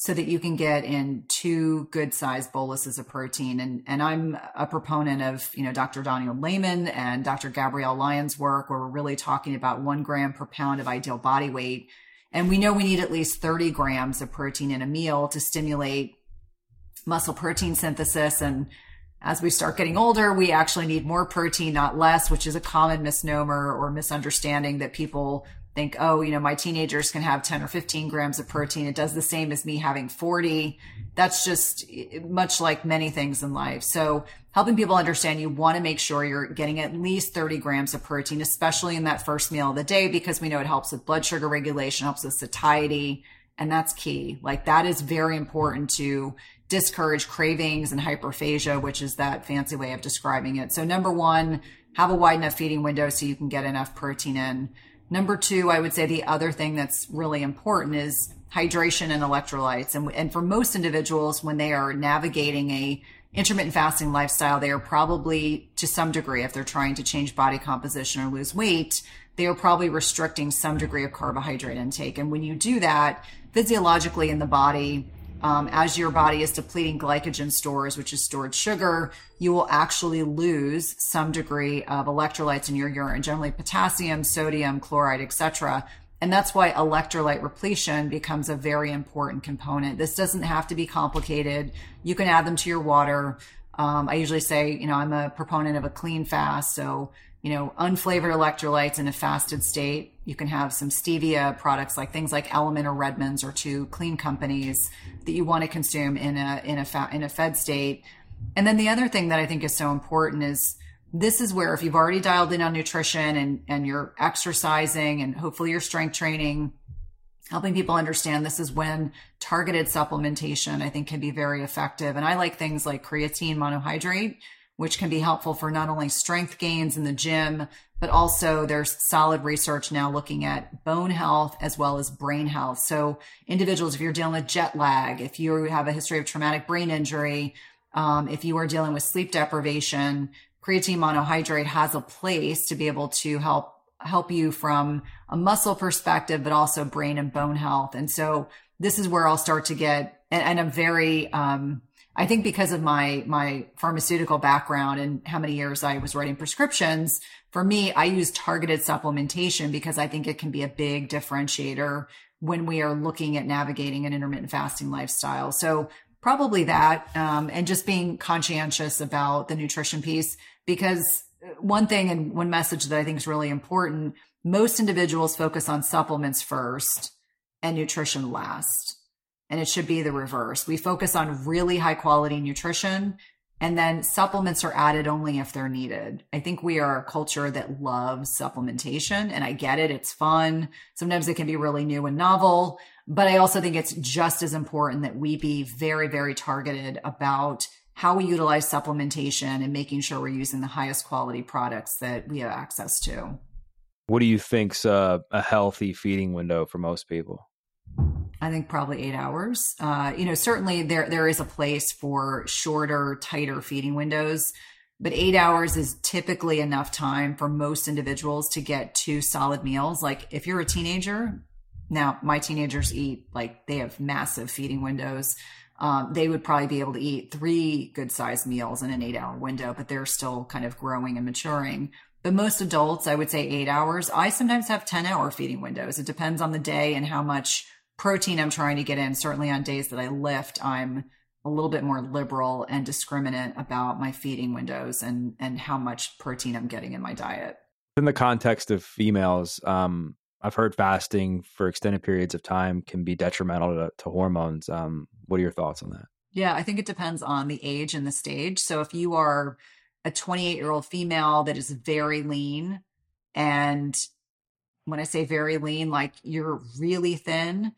so that you can get in two good sized boluses of protein. And, and I'm a proponent of, you know, Dr. Daniel Layman and Dr. Gabrielle Lyon's work where we're really talking about one gram per pound of ideal body weight and we know we need at least 30 grams of protein in a meal to stimulate muscle protein synthesis. And as we start getting older, we actually need more protein, not less, which is a common misnomer or misunderstanding that people think, oh, you know, my teenagers can have 10 or 15 grams of protein. It does the same as me having 40. That's just eh, much like many things in life. So helping people understand you want to make sure you're getting at least 30 grams of protein, especially in that first meal of the day, because we know it helps with blood sugar regulation, helps with satiety. And that's key. Like that is very important to discourage cravings and hyperphagia, which is that fancy way of describing it. So number one, have a wide enough feeding window so you can get enough protein in. Number two, I would say the other thing that's really important is hydration and electrolytes. And, and for most individuals, when they are navigating a intermittent fasting lifestyle, they are probably to some degree, if they're trying to change body composition or lose weight, they are probably restricting some degree of carbohydrate intake. And when you do that physiologically in the body, um, as your body is depleting glycogen stores, which is stored sugar, you will actually lose some degree of electrolytes in your urine, generally potassium, sodium, chloride, etc. And that's why electrolyte repletion becomes a very important component. This doesn't have to be complicated. You can add them to your water. Um, I usually say, you know, I'm a proponent of a clean fast. So you know, unflavored electrolytes in a fasted state. You can have some stevia products like things like LMNT or Redmond's or two clean companies that you want to consume in a in a fa- in a fed state. And then the other thing that I think is so important is this is where if you've already dialed in on nutrition and and you're exercising and hopefully you're strength training, helping people understand this is when targeted supplementation I think can be very effective. And I like things like creatine monohydrate which can be helpful for not only strength gains in the gym, but also there's solid research now looking at bone health as well as brain health. So individuals, if you're dealing with jet lag, if you have a history of traumatic brain injury, um, if you are dealing with sleep deprivation, creatine monohydrate has a place to be able to help help you from a muscle perspective, but also brain and bone health. And so this is where I'll start to get, and, and I'm very, um, I think because of my my pharmaceutical background and how many years I was writing prescriptions, for me, I use targeted supplementation because I think it can be a big differentiator when we are looking at navigating an intermittent fasting lifestyle. So probably that, um, and just being conscientious about the nutrition piece because one thing and one message that I think is really important, most individuals focus on supplements first and nutrition last and it should be the reverse. We focus on really high quality nutrition and then supplements are added only if they're needed. I think we are a culture that loves supplementation and I get it. It's fun. Sometimes it can be really new and novel, but I also think it's just as important that we be very, very targeted about how we utilize supplementation and making sure we're using the highest quality products that we have access to. What do you think's a, a healthy feeding window for most people? I think probably eight hours. Uh, you know, certainly there there is a place for shorter, tighter feeding windows, but eight hours is typically enough time for most individuals to get two solid meals. Like if you're a teenager, now my teenagers eat like they have massive feeding windows. um, they would probably be able to eat three good sized meals in an eight hour window, but they're still kind of growing and maturing. But most adults, I would say eight hours. I sometimes have 10 hour feeding windows. It depends on the day and how much protein I'm trying to get in. Certainly on days that I lift, I'm a little bit more liberal and discriminant about my feeding windows and, and how much protein I'm getting in my diet. In the context of females, um, I've heard fasting for extended periods of time can be detrimental to, to hormones. Um, what are your thoughts on that? Yeah, I think it depends on the age and the stage. So if you are a 28 year old female that is very lean, and when I say very lean, like you're really thin,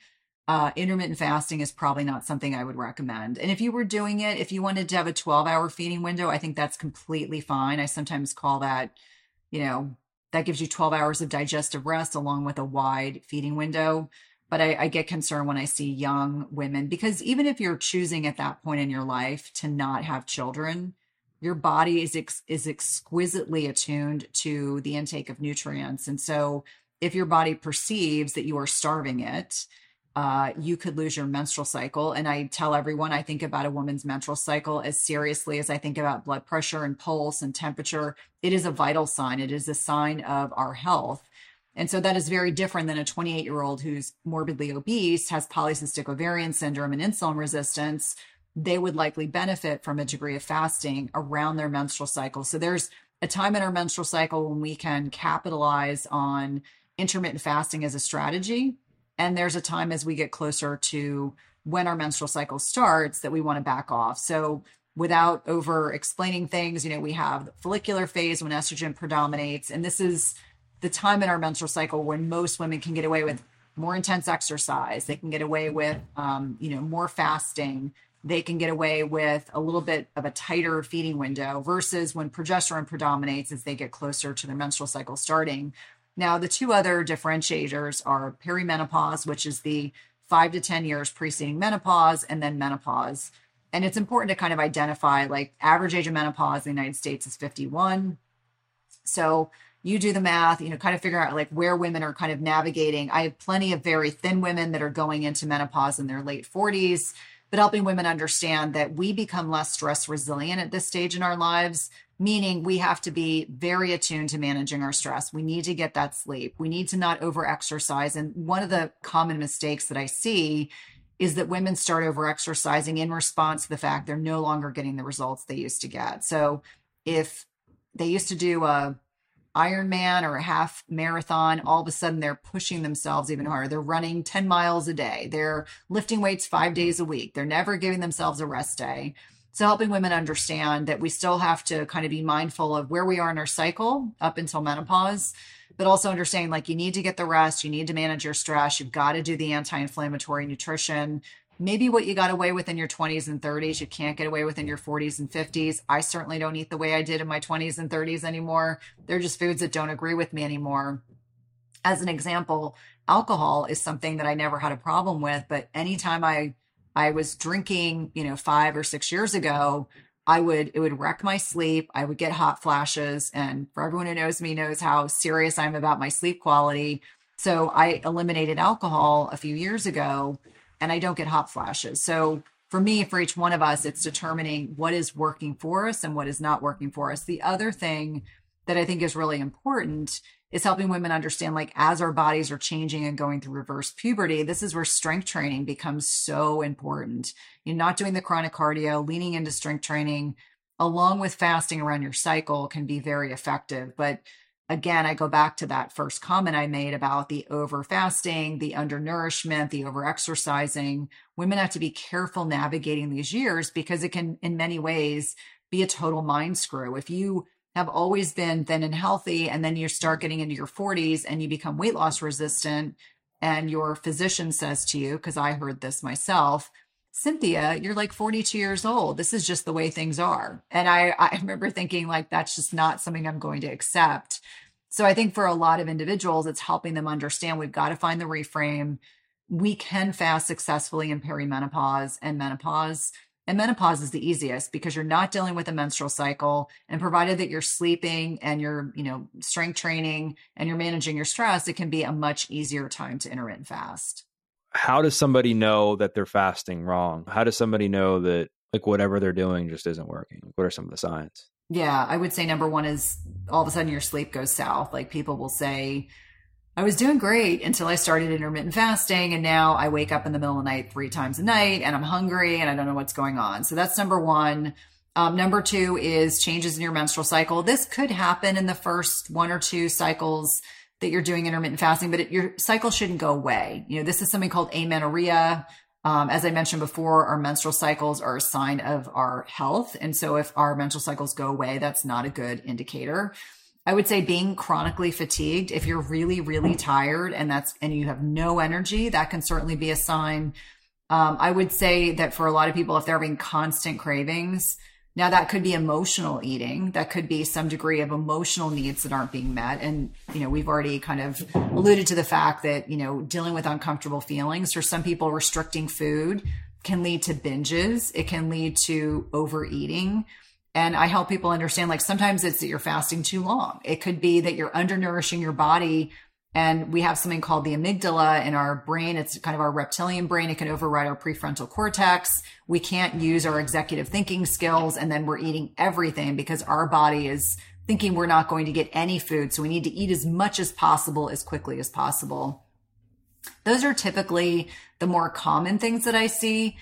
uh, intermittent fasting is probably not something I would recommend. And if you were doing it, if you wanted to have a 12 hour feeding window, I think that's completely fine. I sometimes call that, you know, that gives you 12 hours of digestive rest along with a wide feeding window. But I, I, get concerned when I see young women because even if you're choosing at that point in your life to not have children, your body is ex- is exquisitely attuned to the intake of nutrients, and so if your body perceives that you are starving it, uh, you could lose your menstrual cycle. And I tell everyone I think about a woman's menstrual cycle as seriously as I think about blood pressure and pulse and temperature. It is a vital sign, it is a sign of our health. And so that is very different than a 28 year old who's morbidly obese, has polycystic ovarian syndrome and insulin resistance. They would likely benefit from a degree of fasting around their menstrual cycle. So there's a time in our menstrual cycle when we can capitalize on intermittent fasting as a strategy and there's a time as we get closer to when our menstrual cycle starts that we want to back off. So without over explaining things, you know, we have the follicular phase when estrogen predominates. And this is the time in our menstrual cycle when most women can get away with more intense exercise. They can get away with, um, you know, more fasting. They can get away with a little bit of a tighter feeding window versus when progesterone predominates as they get closer to their menstrual cycle starting. Now, the two other differentiators are perimenopause, which is the five to 10 years preceding menopause, and then menopause. And it's important to kind of identify like average age of menopause in the United States is 51. So you do the math, you know, kind of figure out like where women are kind of navigating. I have plenty of very thin women that are going into menopause in their late 40s, but helping women understand that we become less stress resilient at this stage in our lives meaning we have to be very attuned to managing our stress. We need to get that sleep. We need to not overexercise. And one of the common mistakes that I see is that women start overexercising in response to the fact they're no longer getting the results they used to get. So if they used to do a Ironman or a half marathon, all of a sudden they're pushing themselves even harder. They're running 10 miles a day. They're lifting weights five days a week. They're never giving themselves a rest day. So helping women understand that we still have to kind of be mindful of where we are in our cycle up until menopause, but also understanding like you need to get the rest, you need to manage your stress, you've got to do the anti-inflammatory nutrition. Maybe what you got away with in your 20s and 30s, you can't get away with in your 40s and 50s. I certainly don't eat the way I did in my 20s and 30s anymore. They're just foods that don't agree with me anymore. As an example, alcohol is something that I never had a problem with, but anytime I I was drinking, you know, five or six years ago, I would, it would wreck my sleep. I would get hot flashes. And for everyone who knows me knows how serious I'm about my sleep quality. So I eliminated alcohol a few years ago and I don't get hot flashes. So for me, for each one of us, it's determining what is working for us and what is not working for us. The other thing that I think is really important is helping women understand like as our bodies are changing and going through reverse puberty this is where strength training becomes so important. You're not doing the chronic cardio leaning into strength training along with fasting around your cycle can be very effective. But again i go back to that first comment i made about the over fasting the undernourishment the over exercising women have to be careful navigating these years because it can in many ways be a total mind screw. If you have always been thin and healthy, and then you start getting into your 40s and you become weight loss resistant, and your physician says to you, because I heard this myself, Cynthia, you're like 42 years old. This is just the way things are. And I, I remember thinking, like, that's just not something I'm going to accept. So I think for a lot of individuals, it's helping them understand we've got to find the reframe. We can fast successfully in perimenopause and menopause and menopause is the easiest because you're not dealing with a menstrual cycle. And provided that you're sleeping and you're, you know, strength training and you're managing your stress, it can be a much easier time to intermittent fast. how does somebody know that they're fasting wrong? How does somebody know that like whatever they're doing just isn't working? What are some of the signs? Yeah, I would say number one is all of a sudden your sleep goes south. Like people will say, I was doing great until I started intermittent fasting. And now I wake up in the middle of the night three times a night and I'm hungry and I don't know what's going on. So that's number one. Um, number two is changes in your menstrual cycle. This could happen in the first one or two cycles that you're doing intermittent fasting, but it, your cycle shouldn't go away. You know, this is something called amenorrhea. Um, as I mentioned before, our menstrual cycles are a sign of our health. And so if our menstrual cycles go away, that's not a good indicator. I would say being chronically fatigued, if you're really, really tired and that's, and you have no energy, that can certainly be a sign. Um, I would say that for a lot of people, if they're having constant cravings, now that could be emotional eating. That could be some degree of emotional needs that aren't being met. And, you know, we've already kind of alluded to the fact that, you know, dealing with uncomfortable feelings for some people, restricting food can lead to binges. It can lead to overeating. And I help people understand like sometimes it's that you're fasting too long. It could be that you're undernourishing your body and we have something called the amygdala in our brain. It's kind of our reptilian brain. It can override our prefrontal cortex. We can't use our executive thinking skills. And then we're eating everything because our body is thinking we're not going to get any food. So we need to eat as much as possible as quickly as possible. Those are typically the more common things that I see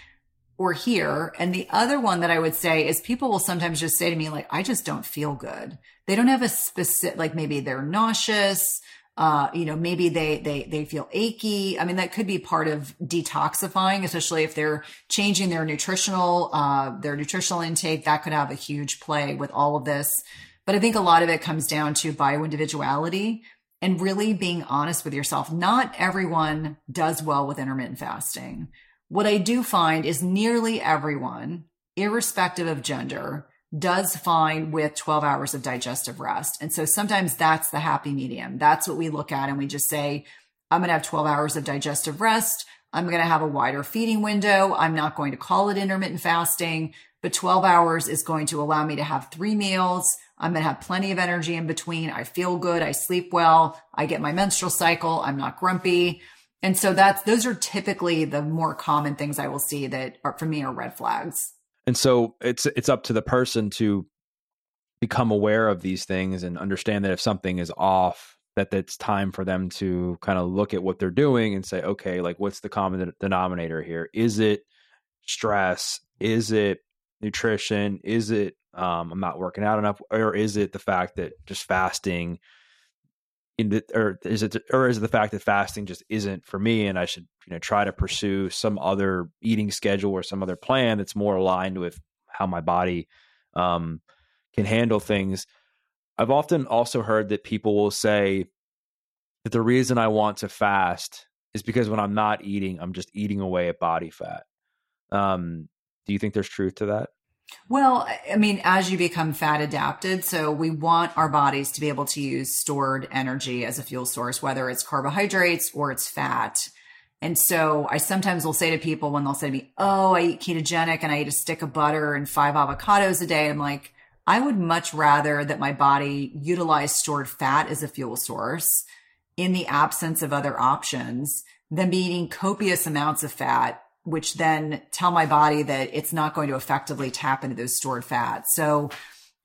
or here. And the other one that I would say is people will sometimes just say to me, like, I just don't feel good. They don't have a specific, like maybe they're nauseous uh, you know, maybe they, they, they feel achy. I mean, that could be part of detoxifying, especially if they're changing their nutritional, uh, their nutritional intake. That could have a huge play with all of this. But I think a lot of it comes down to bio individuality and really being honest with yourself. Not everyone does well with intermittent fasting. What I do find is nearly everyone, irrespective of gender, does fine with 12 hours of digestive rest. And so sometimes that's the happy medium. That's what we look at and we just say, I'm going to have 12 hours of digestive rest. I'm going to have a wider feeding window. I'm not going to call it intermittent fasting, but 12 hours is going to allow me to have three meals. I'm going to have plenty of energy in between. I feel good. I sleep well. I get my menstrual cycle. I'm not grumpy. And so that's, those are typically the more common things I will see that are, for me are red flags. And so it's it's up to the person to become aware of these things and understand that if something is off, that it's time for them to kind of look at what they're doing and say, okay, like what's the common denominator here? Is it stress? Is it nutrition? Is it um, I'm not working out enough, or is it the fact that just fasting in the, or is it or is it the fact that fasting just isn't for me and I should you know try to pursue some other eating schedule or some other plan that's more aligned with how my body um, can handle things. I've often also heard that people will say that the reason I want to fast is because when I'm not eating, I'm just eating away at body fat. Um, do you think there's truth to that? Well, I mean, as you become fat adapted, so we want our bodies to be able to use stored energy as a fuel source, whether it's carbohydrates or it's fat. And so I sometimes will say to people when they'll say to me, Oh, I eat ketogenic and I eat a stick of butter and five avocados a day. I'm like, I would much rather that my body utilize stored fat as a fuel source in the absence of other options than be eating copious amounts of fat which then tell my body that it's not going to effectively tap into those stored fats. So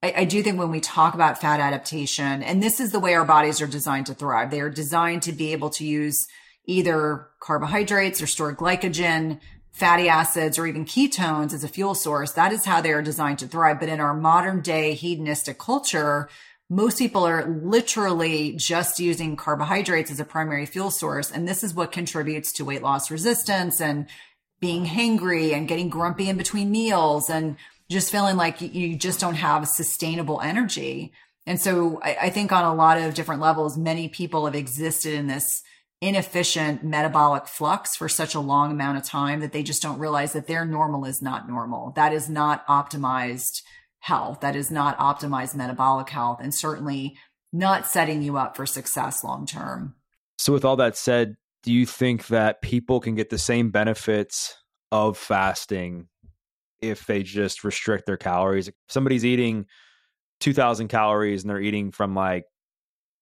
I, I, do think when we talk about fat adaptation, and this is the way our bodies are designed to thrive, they are designed to be able to use either carbohydrates or stored glycogen, fatty acids, or even ketones as a fuel source. That is how they are designed to thrive. But in our modern day hedonistic culture, most people are literally just using carbohydrates as a primary fuel source. And this is what contributes to weight loss resistance and being hangry and getting grumpy in between meals and just feeling like you just don't have sustainable energy. And so I, I, think on a lot of different levels, many people have existed in this inefficient metabolic flux for such a long amount of time that they just don't realize that their normal is not normal. That is not optimized health. That is not optimized metabolic health and certainly not setting you up for success long term. So with all that said, do you think that people can get the same benefits of fasting if they just restrict their calories? If somebody's eating 2000 calories and they're eating from like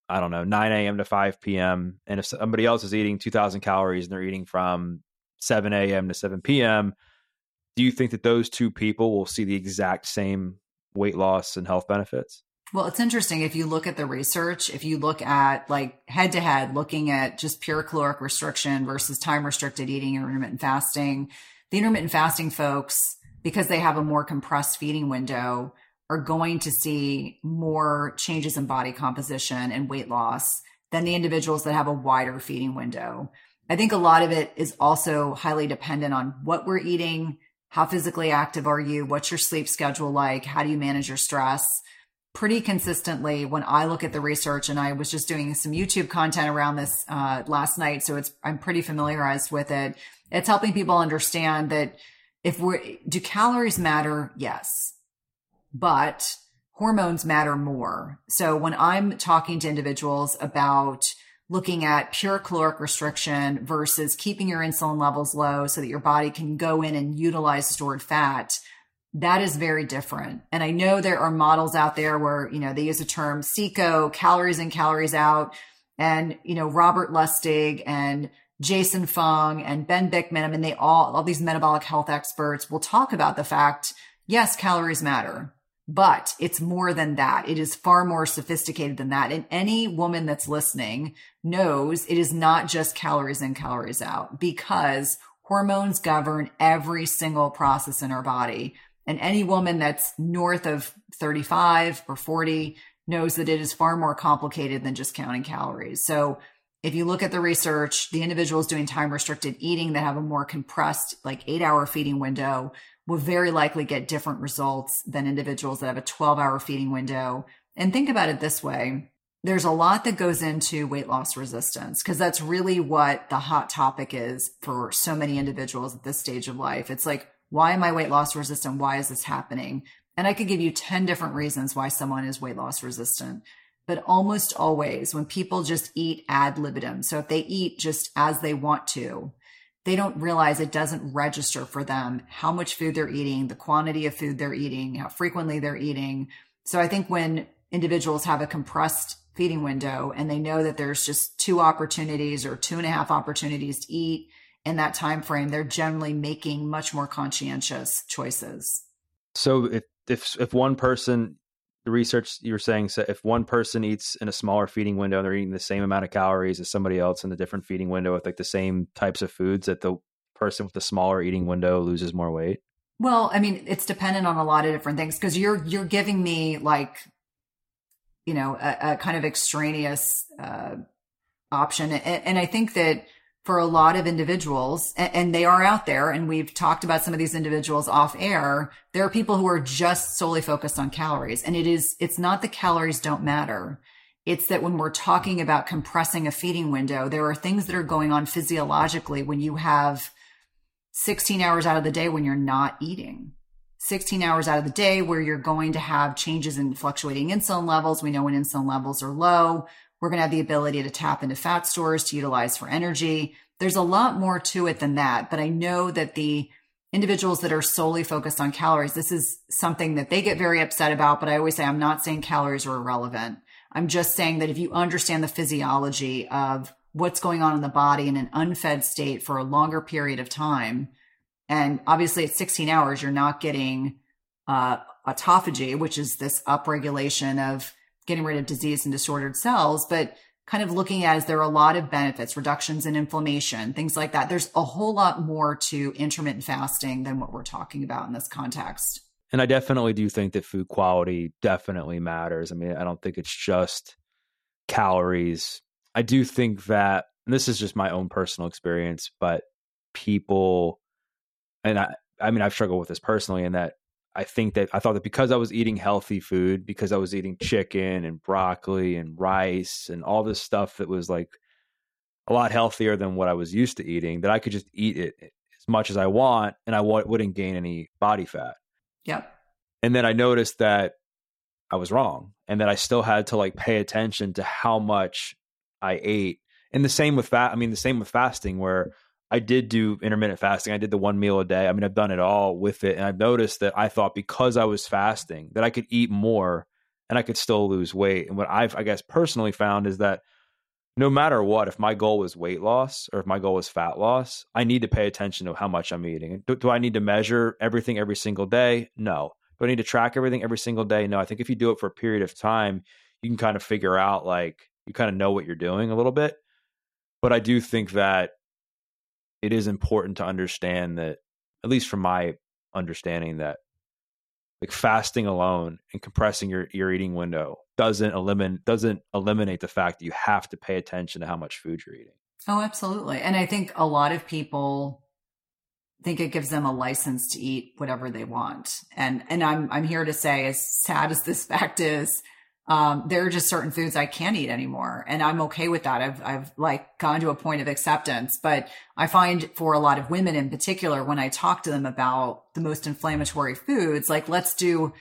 I don't know, 9 a.m. to 5 p.m. And if somebody else is eating 2000 calories and they're eating from 7 a.m. to 7 p.m. Do you think that those two people will see the exact same weight loss and health benefits? Well, it's interesting if you look at the research, if you look at like head to head, looking at just pure caloric restriction versus time restricted eating and intermittent fasting, the intermittent fasting folks, because they have a more compressed feeding window, are going to see more changes in body composition and weight loss than the individuals that have a wider feeding window. I think a lot of it is also highly dependent on what we're eating, how physically active are you, what's your sleep schedule like, how do you manage your stress. Pretty consistently, when I look at the research, and I was just doing some YouTube content around this uh, last night, so it's I'm pretty familiarized with it. It's helping people understand that if we're do calories matter? Yes, but hormones matter more. So when I'm talking to individuals about looking at pure caloric restriction versus keeping your insulin levels low so that your body can go in and utilize stored fat, that is very different. And I know there are models out there where, you know, they use the term CICO, calories in, calories out. And, you know, Robert Lustig and Jason Fung and Ben Bikman, I mean, they all, all these metabolic health experts will talk about the fact, yes, calories matter. But it's more than that. It is far more sophisticated than that. And any woman that's listening knows it is not just calories in, calories out because hormones govern every single process in our body. And any woman that's north of 35 or 40 knows that it is far more complicated than just counting calories. So if you look at the research, the individuals doing time restricted eating that have a more compressed, like eight hour feeding window will very likely get different results than individuals that have a 12 hour feeding window. And think about it this way. There's a lot that goes into weight loss resistance because that's really what the hot topic is for so many individuals at this stage of life. It's like, why am I weight loss resistant? Why is this happening? And I could give you 10 different reasons why someone is weight loss resistant. But almost always when people just eat ad libitum, so if they eat just as they want to, they don't realize it doesn't register for them how much food they're eating, the quantity of food they're eating, how frequently they're eating. So I think when individuals have a compressed feeding window and they know that there's just two opportunities or two and a half opportunities to eat in that time frame, they're generally making much more conscientious choices. So if if if one person the research you were saying so if one person eats in a smaller feeding window and they're eating the same amount of calories as somebody else in a different feeding window with like the same types of foods that the person with the smaller eating window loses more weight well i mean it's dependent on a lot of different things because you're you're giving me like you know a, a kind of extraneous uh, option and, and i think that for a lot of individuals, and, they are out there, and we've talked about some of these individuals off air. There are people who are just solely focused on calories, and it is, it's not the calories don't matter. It's that when we're talking about compressing a feeding window, there are things that are going on physiologically when you have 16 hours out of the day when you're not eating. 16 hours out of the day where you're going to have changes in fluctuating insulin levels. We know when insulin levels are low, we're going to have the ability to tap into fat stores to utilize for energy. There's a lot more to it than that, but I know that the individuals that are solely focused on calories, this is something that they get very upset about. But I always say, I'm not saying calories are irrelevant. I'm just saying that if you understand the physiology of what's going on in the body in an unfed state for a longer period of time, and obviously at 16 hours, you're not getting uh, autophagy, which is this upregulation of getting rid of disease and disordered cells, but kind of looking at is there are a lot of benefits, reductions in inflammation, things like that. There's a whole lot more to intermittent fasting than what we're talking about in this context. And I definitely do think that food quality definitely matters. I mean, I don't think it's just calories. I do think that, this is just my own personal experience, but people, and I, I mean, I've struggled with this personally in that I think that I thought that because I was eating healthy food, because I was eating chicken and broccoli and rice and all this stuff that was like a lot healthier than what I was used to eating, that I could just eat it as much as I want and I w- wouldn't gain any body fat. Yep. And then I noticed that I was wrong and that I still had to like pay attention to how much I ate. And the same with fat. I mean, the same with fasting, where I did do intermittent fasting. I did the one meal a day. I mean, I've done it all with it. And I've noticed that I thought because I was fasting that I could eat more and I could still lose weight. And what I've, I guess, personally found is that no matter what, if my goal was weight loss or if my goal was fat loss, I need to pay attention to how much I'm eating. Do, do, I need to measure everything every single day? No. Do I need to track everything every single day? No. I think if you do it for a period of time, you can kind of figure out like you kind of know what you're doing a little bit. But I do think that it is important to understand that, at least from my understanding, that like fasting alone and compressing your, your eating window doesn't eliminate doesn't eliminate the fact that you have to pay attention to how much food you're eating. Oh, absolutely. And I think a lot of people think it gives them a license to eat whatever they want. And and I'm I'm here to say as sad as this fact is, um, there are just certain foods I can't eat anymore. And I'm okay with that. I've, I've like gone to a point of acceptance, but I find for a lot of women in particular, when I talk to them about the most inflammatory foods, like let's do,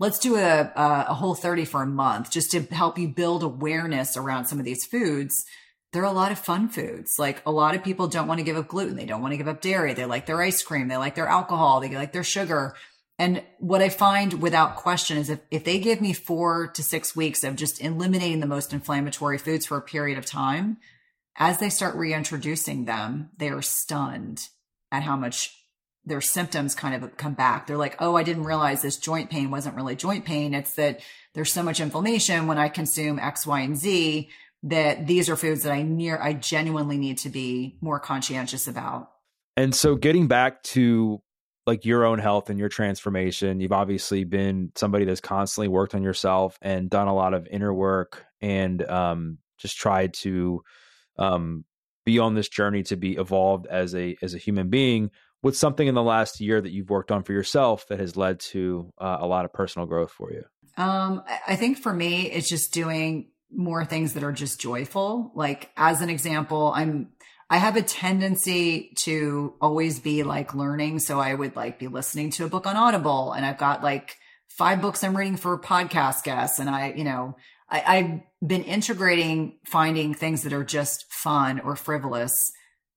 let's do a, a Whole30 for a month just to help you build awareness around some of these foods. There are a lot of fun foods. Like a lot of people don't want to give up gluten. They don't want to give up dairy. They like their ice cream. They like their alcohol. They like their sugar and what I find without question is if, if they give me four to six weeks of just eliminating the most inflammatory foods for a period of time, as they start reintroducing them, they are stunned at how much their symptoms kind of come back. They're like, oh, I didn't realize this joint pain wasn't really joint pain. It's that there's so much inflammation when I consume X, Y, and Z that these are foods that I near, I genuinely need to be more conscientious about. And so getting back to like your own health and your transformation. You've obviously been somebody that's constantly worked on yourself and done a lot of inner work and um, just tried to um, be on this journey to be evolved as a as a human being. What's something in the last year that you've worked on for yourself that has led to uh, a lot of personal growth for you? Um, I think for me, it's just doing more things that are just joyful. Like as an example, I'm I have a tendency to always be like learning. So I would like be listening to a book on Audible and I've got like five books I'm reading for podcast guests. And I, you know, I, I've been integrating finding things that are just fun or frivolous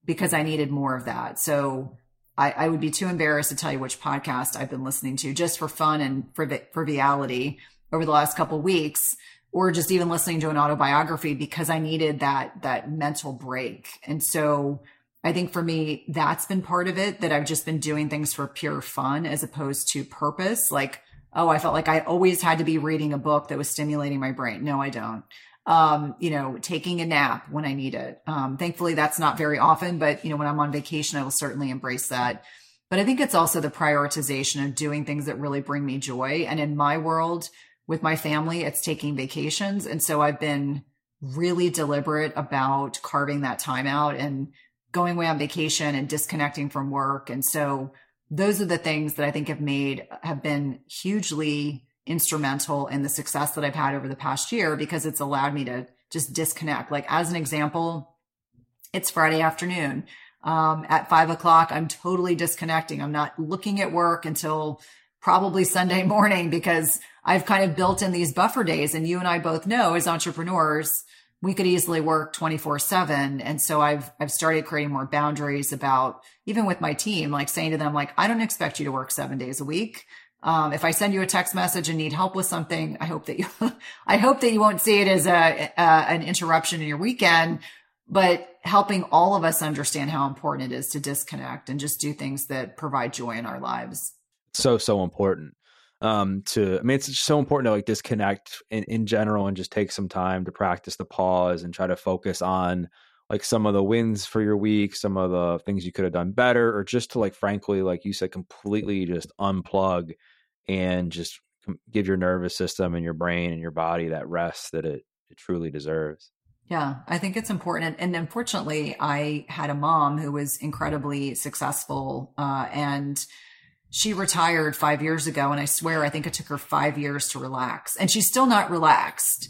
because I needed more of that. So I, I would be too embarrassed to tell you which podcast I've been listening to just for fun and for frivolity over the last couple weeks or just even listening to an autobiography because I needed that that mental break. And so I think for me that's been part of it that I've just been doing things for pure fun as opposed to purpose like oh I felt like I always had to be reading a book that was stimulating my brain. No, I don't. Um, you know, taking a nap when I need it. Um, thankfully that's not very often, but you know, when I'm on vacation, I will certainly embrace that. But I think it's also the prioritization of doing things that really bring me joy. And in my world, with my family, it's taking vacations. And so I've been really deliberate about carving that time out and going away on vacation and disconnecting from work. And so those are the things that I think have made, have been hugely instrumental in the success that I've had over the past year because it's allowed me to just disconnect. Like, as an example, it's Friday afternoon. Um, at five o'clock, I'm totally disconnecting. I'm not looking at work until probably Sunday morning because I've kind of built in these buffer days. And you and I both know as entrepreneurs, we could easily work 24 seven. And so I've, I've started creating more boundaries about even with my team, like saying to them, like, I don't expect you to work seven days a week. Um, if I send you a text message and need help with something, I hope that you, I hope that you won't see it as a, a, an interruption in your weekend, but helping all of us understand how important it is to disconnect and just do things that provide joy in our lives so so important um to i mean it's so important to like disconnect in, in general and just take some time to practice the pause and try to focus on like some of the wins for your week some of the things you could have done better or just to like frankly like you said completely just unplug and just give your nervous system and your brain and your body that rest that it, it truly deserves yeah, I think it's important. And unfortunately, I had a mom who was incredibly successful uh, and she retired five years ago. And I swear, I think it took her five years to relax. And she's still not relaxed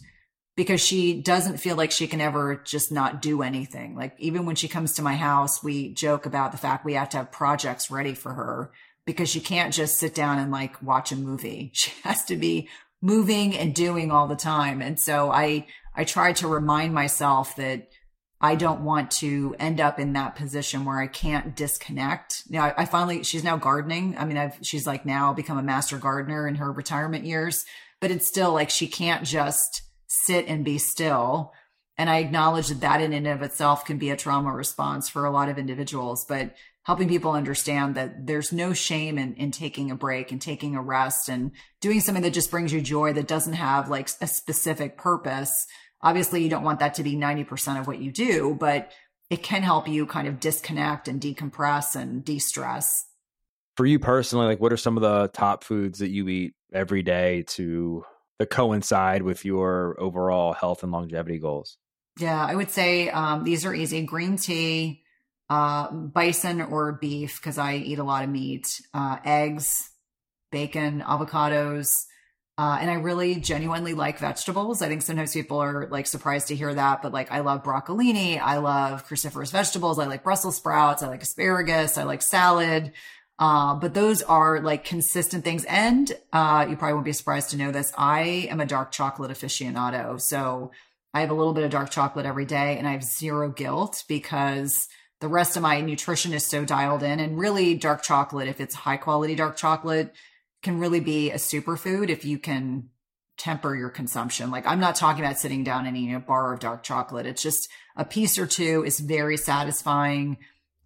because she doesn't feel like she can ever just not do anything. Like even when she comes to my house, we joke about the fact we have to have projects ready for her because she can't just sit down and like watch a movie. She has to be moving and doing all the time. And so I, I try to remind myself that I don't want to end up in that position where I can't disconnect. Now, I, I finally, she's now gardening. I mean, I've, she's like now become a master gardener in her retirement years, but it's still like she can't just sit and be still. And I acknowledge that that in and of itself can be a trauma response for a lot of individuals, but helping people understand that there's no shame in, in taking a break and taking a rest and doing something that just brings you joy that doesn't have like a specific purpose. Obviously, you don't want that to be 90% of what you do, but it can help you kind of disconnect and decompress and de stress. For you personally, like what are some of the top foods that you eat every day to that coincide with your overall health and longevity goals? Yeah, I would say um, these are easy green tea, uh, bison or beef, because I eat a lot of meat, uh, eggs, bacon, avocados. Uh, and I really genuinely like vegetables. I think sometimes people are like surprised to hear that, but like I love broccolini. I love cruciferous vegetables. I like Brussels sprouts. I like asparagus. I like salad. Uh, but those are like consistent things. And, uh, you probably won't be surprised to know this. I am a dark chocolate aficionado. So I have a little bit of dark chocolate every day and I have zero guilt because the rest of my nutrition is so dialed in and really dark chocolate, if it's high quality dark chocolate can really be a superfood if you can temper your consumption. Like I'm not talking about sitting down and eating a bar of dark chocolate. It's just a piece or two is very satisfying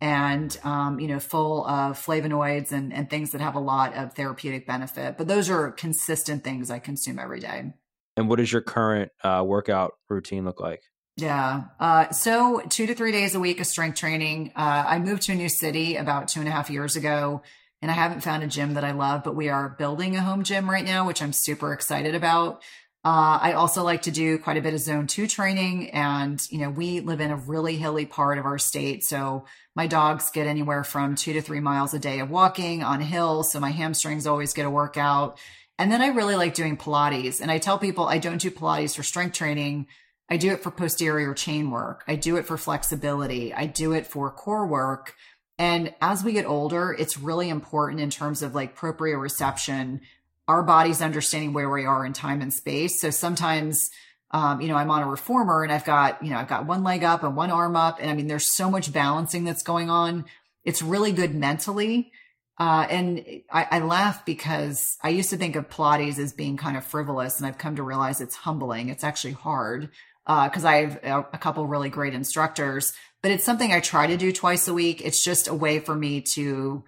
and um, you know full of flavonoids and, and things that have a lot of therapeutic benefit. But those are consistent things i consume every day. And what does your current uh, workout routine look like? Yeah uh, so two to three days a week of strength training. Uh, i moved to a new city about two and a half years ago and i haven't found a gym that i love but we are building a home gym right now which i'm super excited about uh, I also like to do quite a bit of zone two training. And, you know, we live in a really hilly part of our state. So my dogs get anywhere from two to three miles a day of walking on hills. So my hamstrings always get a workout. And then I really like doing Pilates. And I tell people I don't do Pilates for strength training. I do it for posterior chain work. I do it for flexibility. I do it for core work. And as we get older, it's really important in terms of like proprioception our body's understanding where we are in time and space. So sometimes, um, you know, I'm on a reformer and I've got, you know, I've got one leg up and one arm up. And I mean, there's so much balancing that's going on. It's really good mentally. Uh, and I, I, laugh because I used to think of Pilates as being kind of frivolous, and I've come to realize it's humbling. It's actually hard because uh, I have a, a couple really great instructors, but it's something I try to do twice a week. It's just a way for me to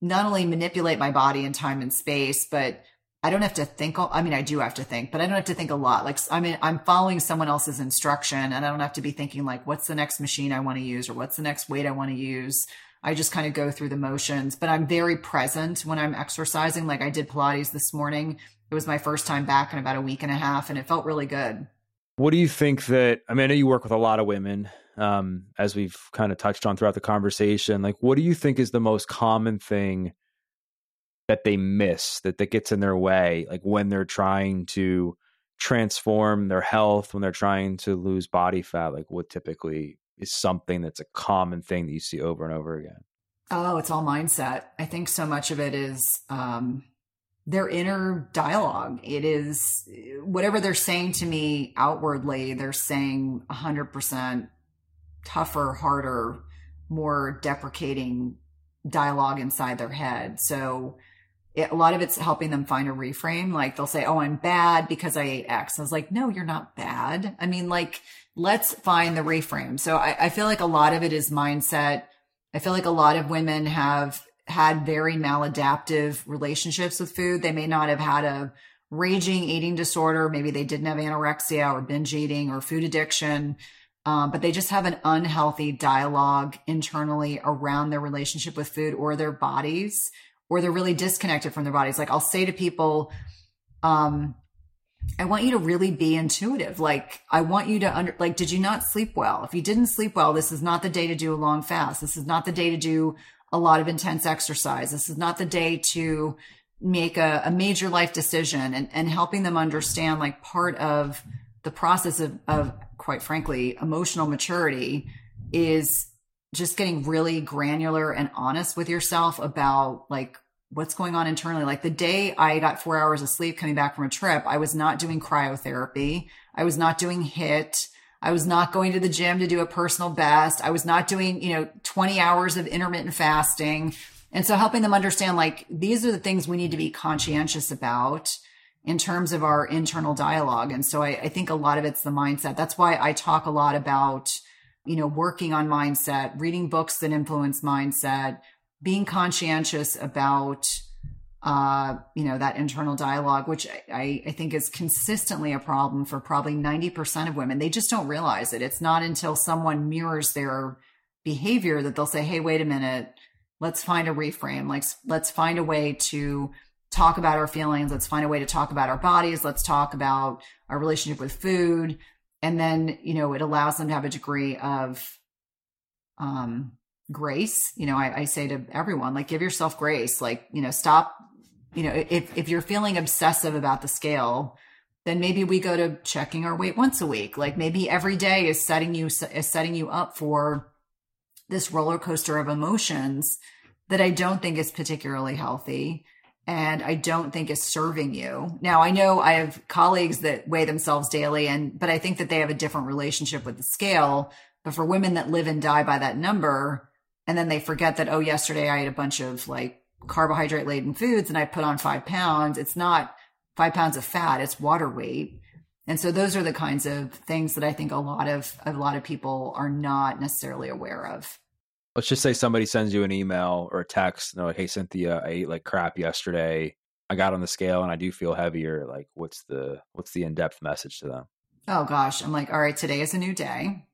not only manipulate my body in time and space, but I don't have to think. I mean, I do have to think, but I don't have to think a lot. Like, I mean, I'm following someone else's instruction and I don't have to be thinking like, what's the next machine I want to use or what's the next weight I want to use. I just kind of go through the motions, but I'm very present when I'm exercising. Like I did Pilates this morning. It was my first time back in about a week and a half and it felt really good. What do you think that, I mean, I know you work with a lot of women um, as we've kind of touched on throughout the conversation. Like, what do you think is the most common thing that they miss that that gets in their way, like when they're trying to transform their health, when they're trying to lose body fat? Like, what typically is something that's a common thing that you see over and over again? Oh, it's all mindset. I think so much of it is um, their inner dialogue. It is whatever they're saying to me outwardly, they're saying 100% tougher, harder, more deprecating dialogue inside their head. So it, a lot of it's helping them find a reframe. Like they'll say, Oh, I'm bad because I ate X. I was like, no, you're not bad. I mean, like, let's find the reframe. So I, I feel like a lot of it is mindset. I feel like a lot of women have had very maladaptive relationships with food. They may not have had a raging eating disorder. Maybe they didn't have anorexia or binge eating or food addiction um, but they just have an unhealthy dialogue internally around their relationship with food or their bodies, or they're really disconnected from their bodies. Like I'll say to people, um, I want you to really be intuitive. Like, I want you to under, like, did you not sleep well? If you didn't sleep well, this is not the day to do a long fast. This is not the day to do a lot of intense exercise. This is not the day to make a, a major life decision and, and helping them understand like part of the process of, of quite frankly, emotional maturity is just getting really granular and honest with yourself about like what's going on internally. Like the day I got four hours of sleep coming back from a trip, I was not doing cryotherapy. I was not doing HIIT. I was not going to the gym to do a personal best. I was not doing, you know, 20 hours of intermittent fasting. And so helping them understand like these are the things we need to be conscientious about in terms of our internal dialogue. And so I, I think a lot of it's the mindset. That's why I talk a lot about, you know, working on mindset, reading books that influence mindset, being conscientious about uh, you know, that internal dialogue, which I, I think is consistently a problem for probably 90% of women. They just don't realize it. It's not until someone mirrors their behavior that they'll say, Hey, wait a minute. Let's find a reframe. Like, let's find a way to talk about our feelings. Let's find a way to talk about our bodies. Let's talk about our relationship with food. And then, you know, it allows them to have a degree of, um, grace. You know, I, I say to everyone, like, give yourself grace. Like, you know, stop you know, if, if you're feeling obsessive about the scale, then maybe we go to checking our weight once a week. Like maybe every day is setting you, is setting you up for this roller coaster of emotions that I don't think is particularly healthy and I don't think is serving you. Now, I know I have colleagues that weigh themselves daily and but I think that they have a different relationship with the scale. But for women that live and die by that number and then they forget that oh yesterday I ate a bunch of like carbohydrate laden foods and I put on five pounds, it's not five pounds of fat, it's water weight. And so those are the kinds of things that I think a lot of a lot of people are not necessarily aware of. Let's just say somebody sends you an email or a text, and they're like, "Hey, Cynthia, I ate like crap yesterday. I got on the scale and I do feel heavier." Like, what's the what's the in depth message to them? Oh gosh, I'm like, all right, today is a new day.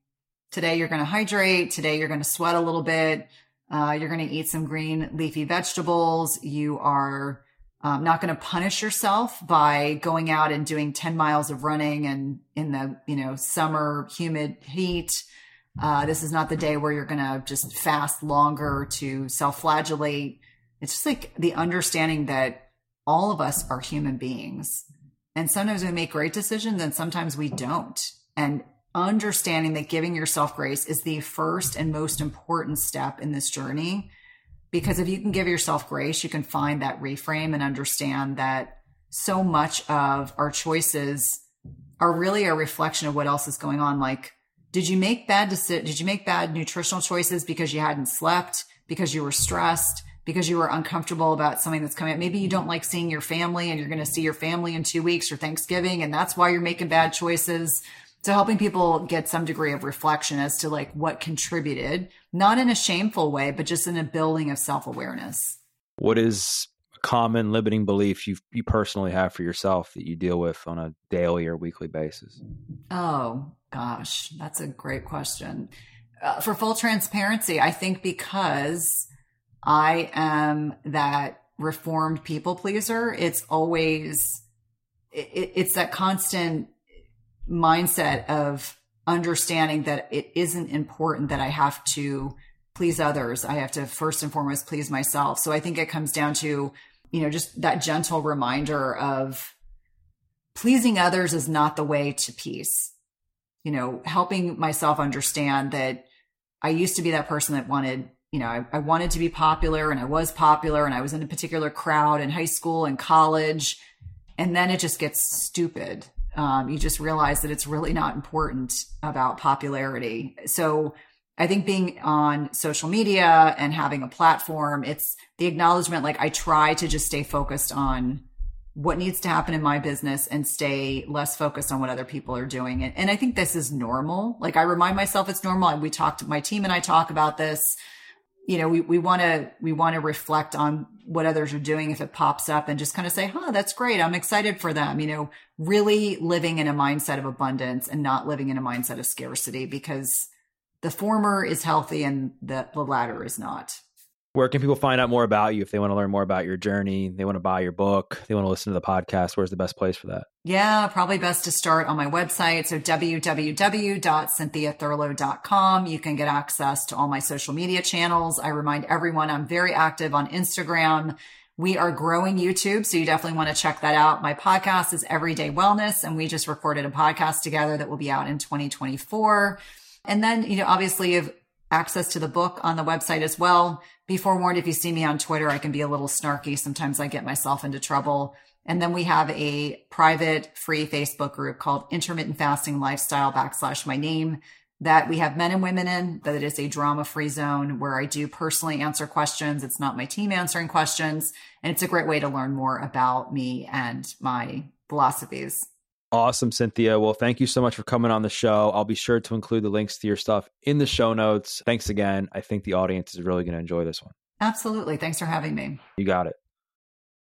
Today you're going to hydrate. Today you're going to sweat a little bit. Uh, you're going to eat some green leafy vegetables. You are um, not going to punish yourself by going out and doing 10 miles of running and in the, you know, summer humid heat. Uh, this is not the day where you're going to just fast longer to self flagellate. It's just like the understanding that all of us are human beings. And sometimes we make great decisions and sometimes we don't. And understanding that giving yourself grace is the first and most important step in this journey. Because if you can give yourself grace, you can find that reframe and understand that so much of our choices are really a reflection of what else is going on. Like, did you make bad deci- did you make bad nutritional choices because you hadn't slept, because you were stressed, because you were uncomfortable about something that's coming up? Maybe you don't like seeing your family and you're going to see your family in two weeks or Thanksgiving, and that's why you're making bad choices so helping people get some degree of reflection as to like what contributed, not in a shameful way, but just in a building of self awareness. What is a common limiting belief you you personally have for yourself that you deal with on a daily or weekly basis? Oh gosh, that's a great question. Uh, for full transparency, I think because I am that reformed people pleaser, it's always it, it's that constant mindset of understanding that it isn't important that I have to please others. I have to first and foremost please myself. So I think it comes down to, you know, just that gentle reminder of pleasing others is not the way to peace. You know, helping myself understand that I used to be that person that wanted, you know, I, I wanted to be popular and I was popular and I was in a particular crowd in high school and college. And then it just gets stupid um, you just realize that it's really not important about popularity. So I think being on social media and having a platform, it's the acknowledgement. Like I try to just stay focused on what needs to happen in my business and stay less focused on what other people are doing. And, and I think this is normal. Like I remind myself it's normal. And we talked, my team and I talk about this you know, we, we want to, we want to reflect on what others are doing if it pops up and just kind of say, huh, that's great. I'm excited for them. You know, really living in a mindset of abundance and not living in a mindset of scarcity because the former is healthy and the, the latter is not. Where can people find out more about you if they want to learn more about your journey? They want to buy your book, they want to listen to the podcast. Where's the best place for that? Yeah, probably best to start on my website. So www.cynthiathurlow.com. You can get access to all my social media channels. I remind everyone I'm very active on Instagram. We are growing YouTube, so you definitely want to check that out. My podcast is Everyday Wellness, and we just recorded a podcast together that will be out in 2024. And then, you know, obviously, you have access to the book on the website as well be forewarned if you see me on Twitter, I can be a little snarky. Sometimes I get myself into trouble. And then we have a private free Facebook group called Intermittent Fasting Lifestyle backslash my name that we have men and women in, that it is a drama free zone where I do personally answer questions. It's not my team answering questions. And it's a great way to learn more about me and my philosophies. Awesome, Cynthia. Well, thank you so much for coming on the show. I'll be sure to include the links to your stuff in the show notes. Thanks again. I think the audience is really going to enjoy this one. Absolutely. Thanks for having me. You got it.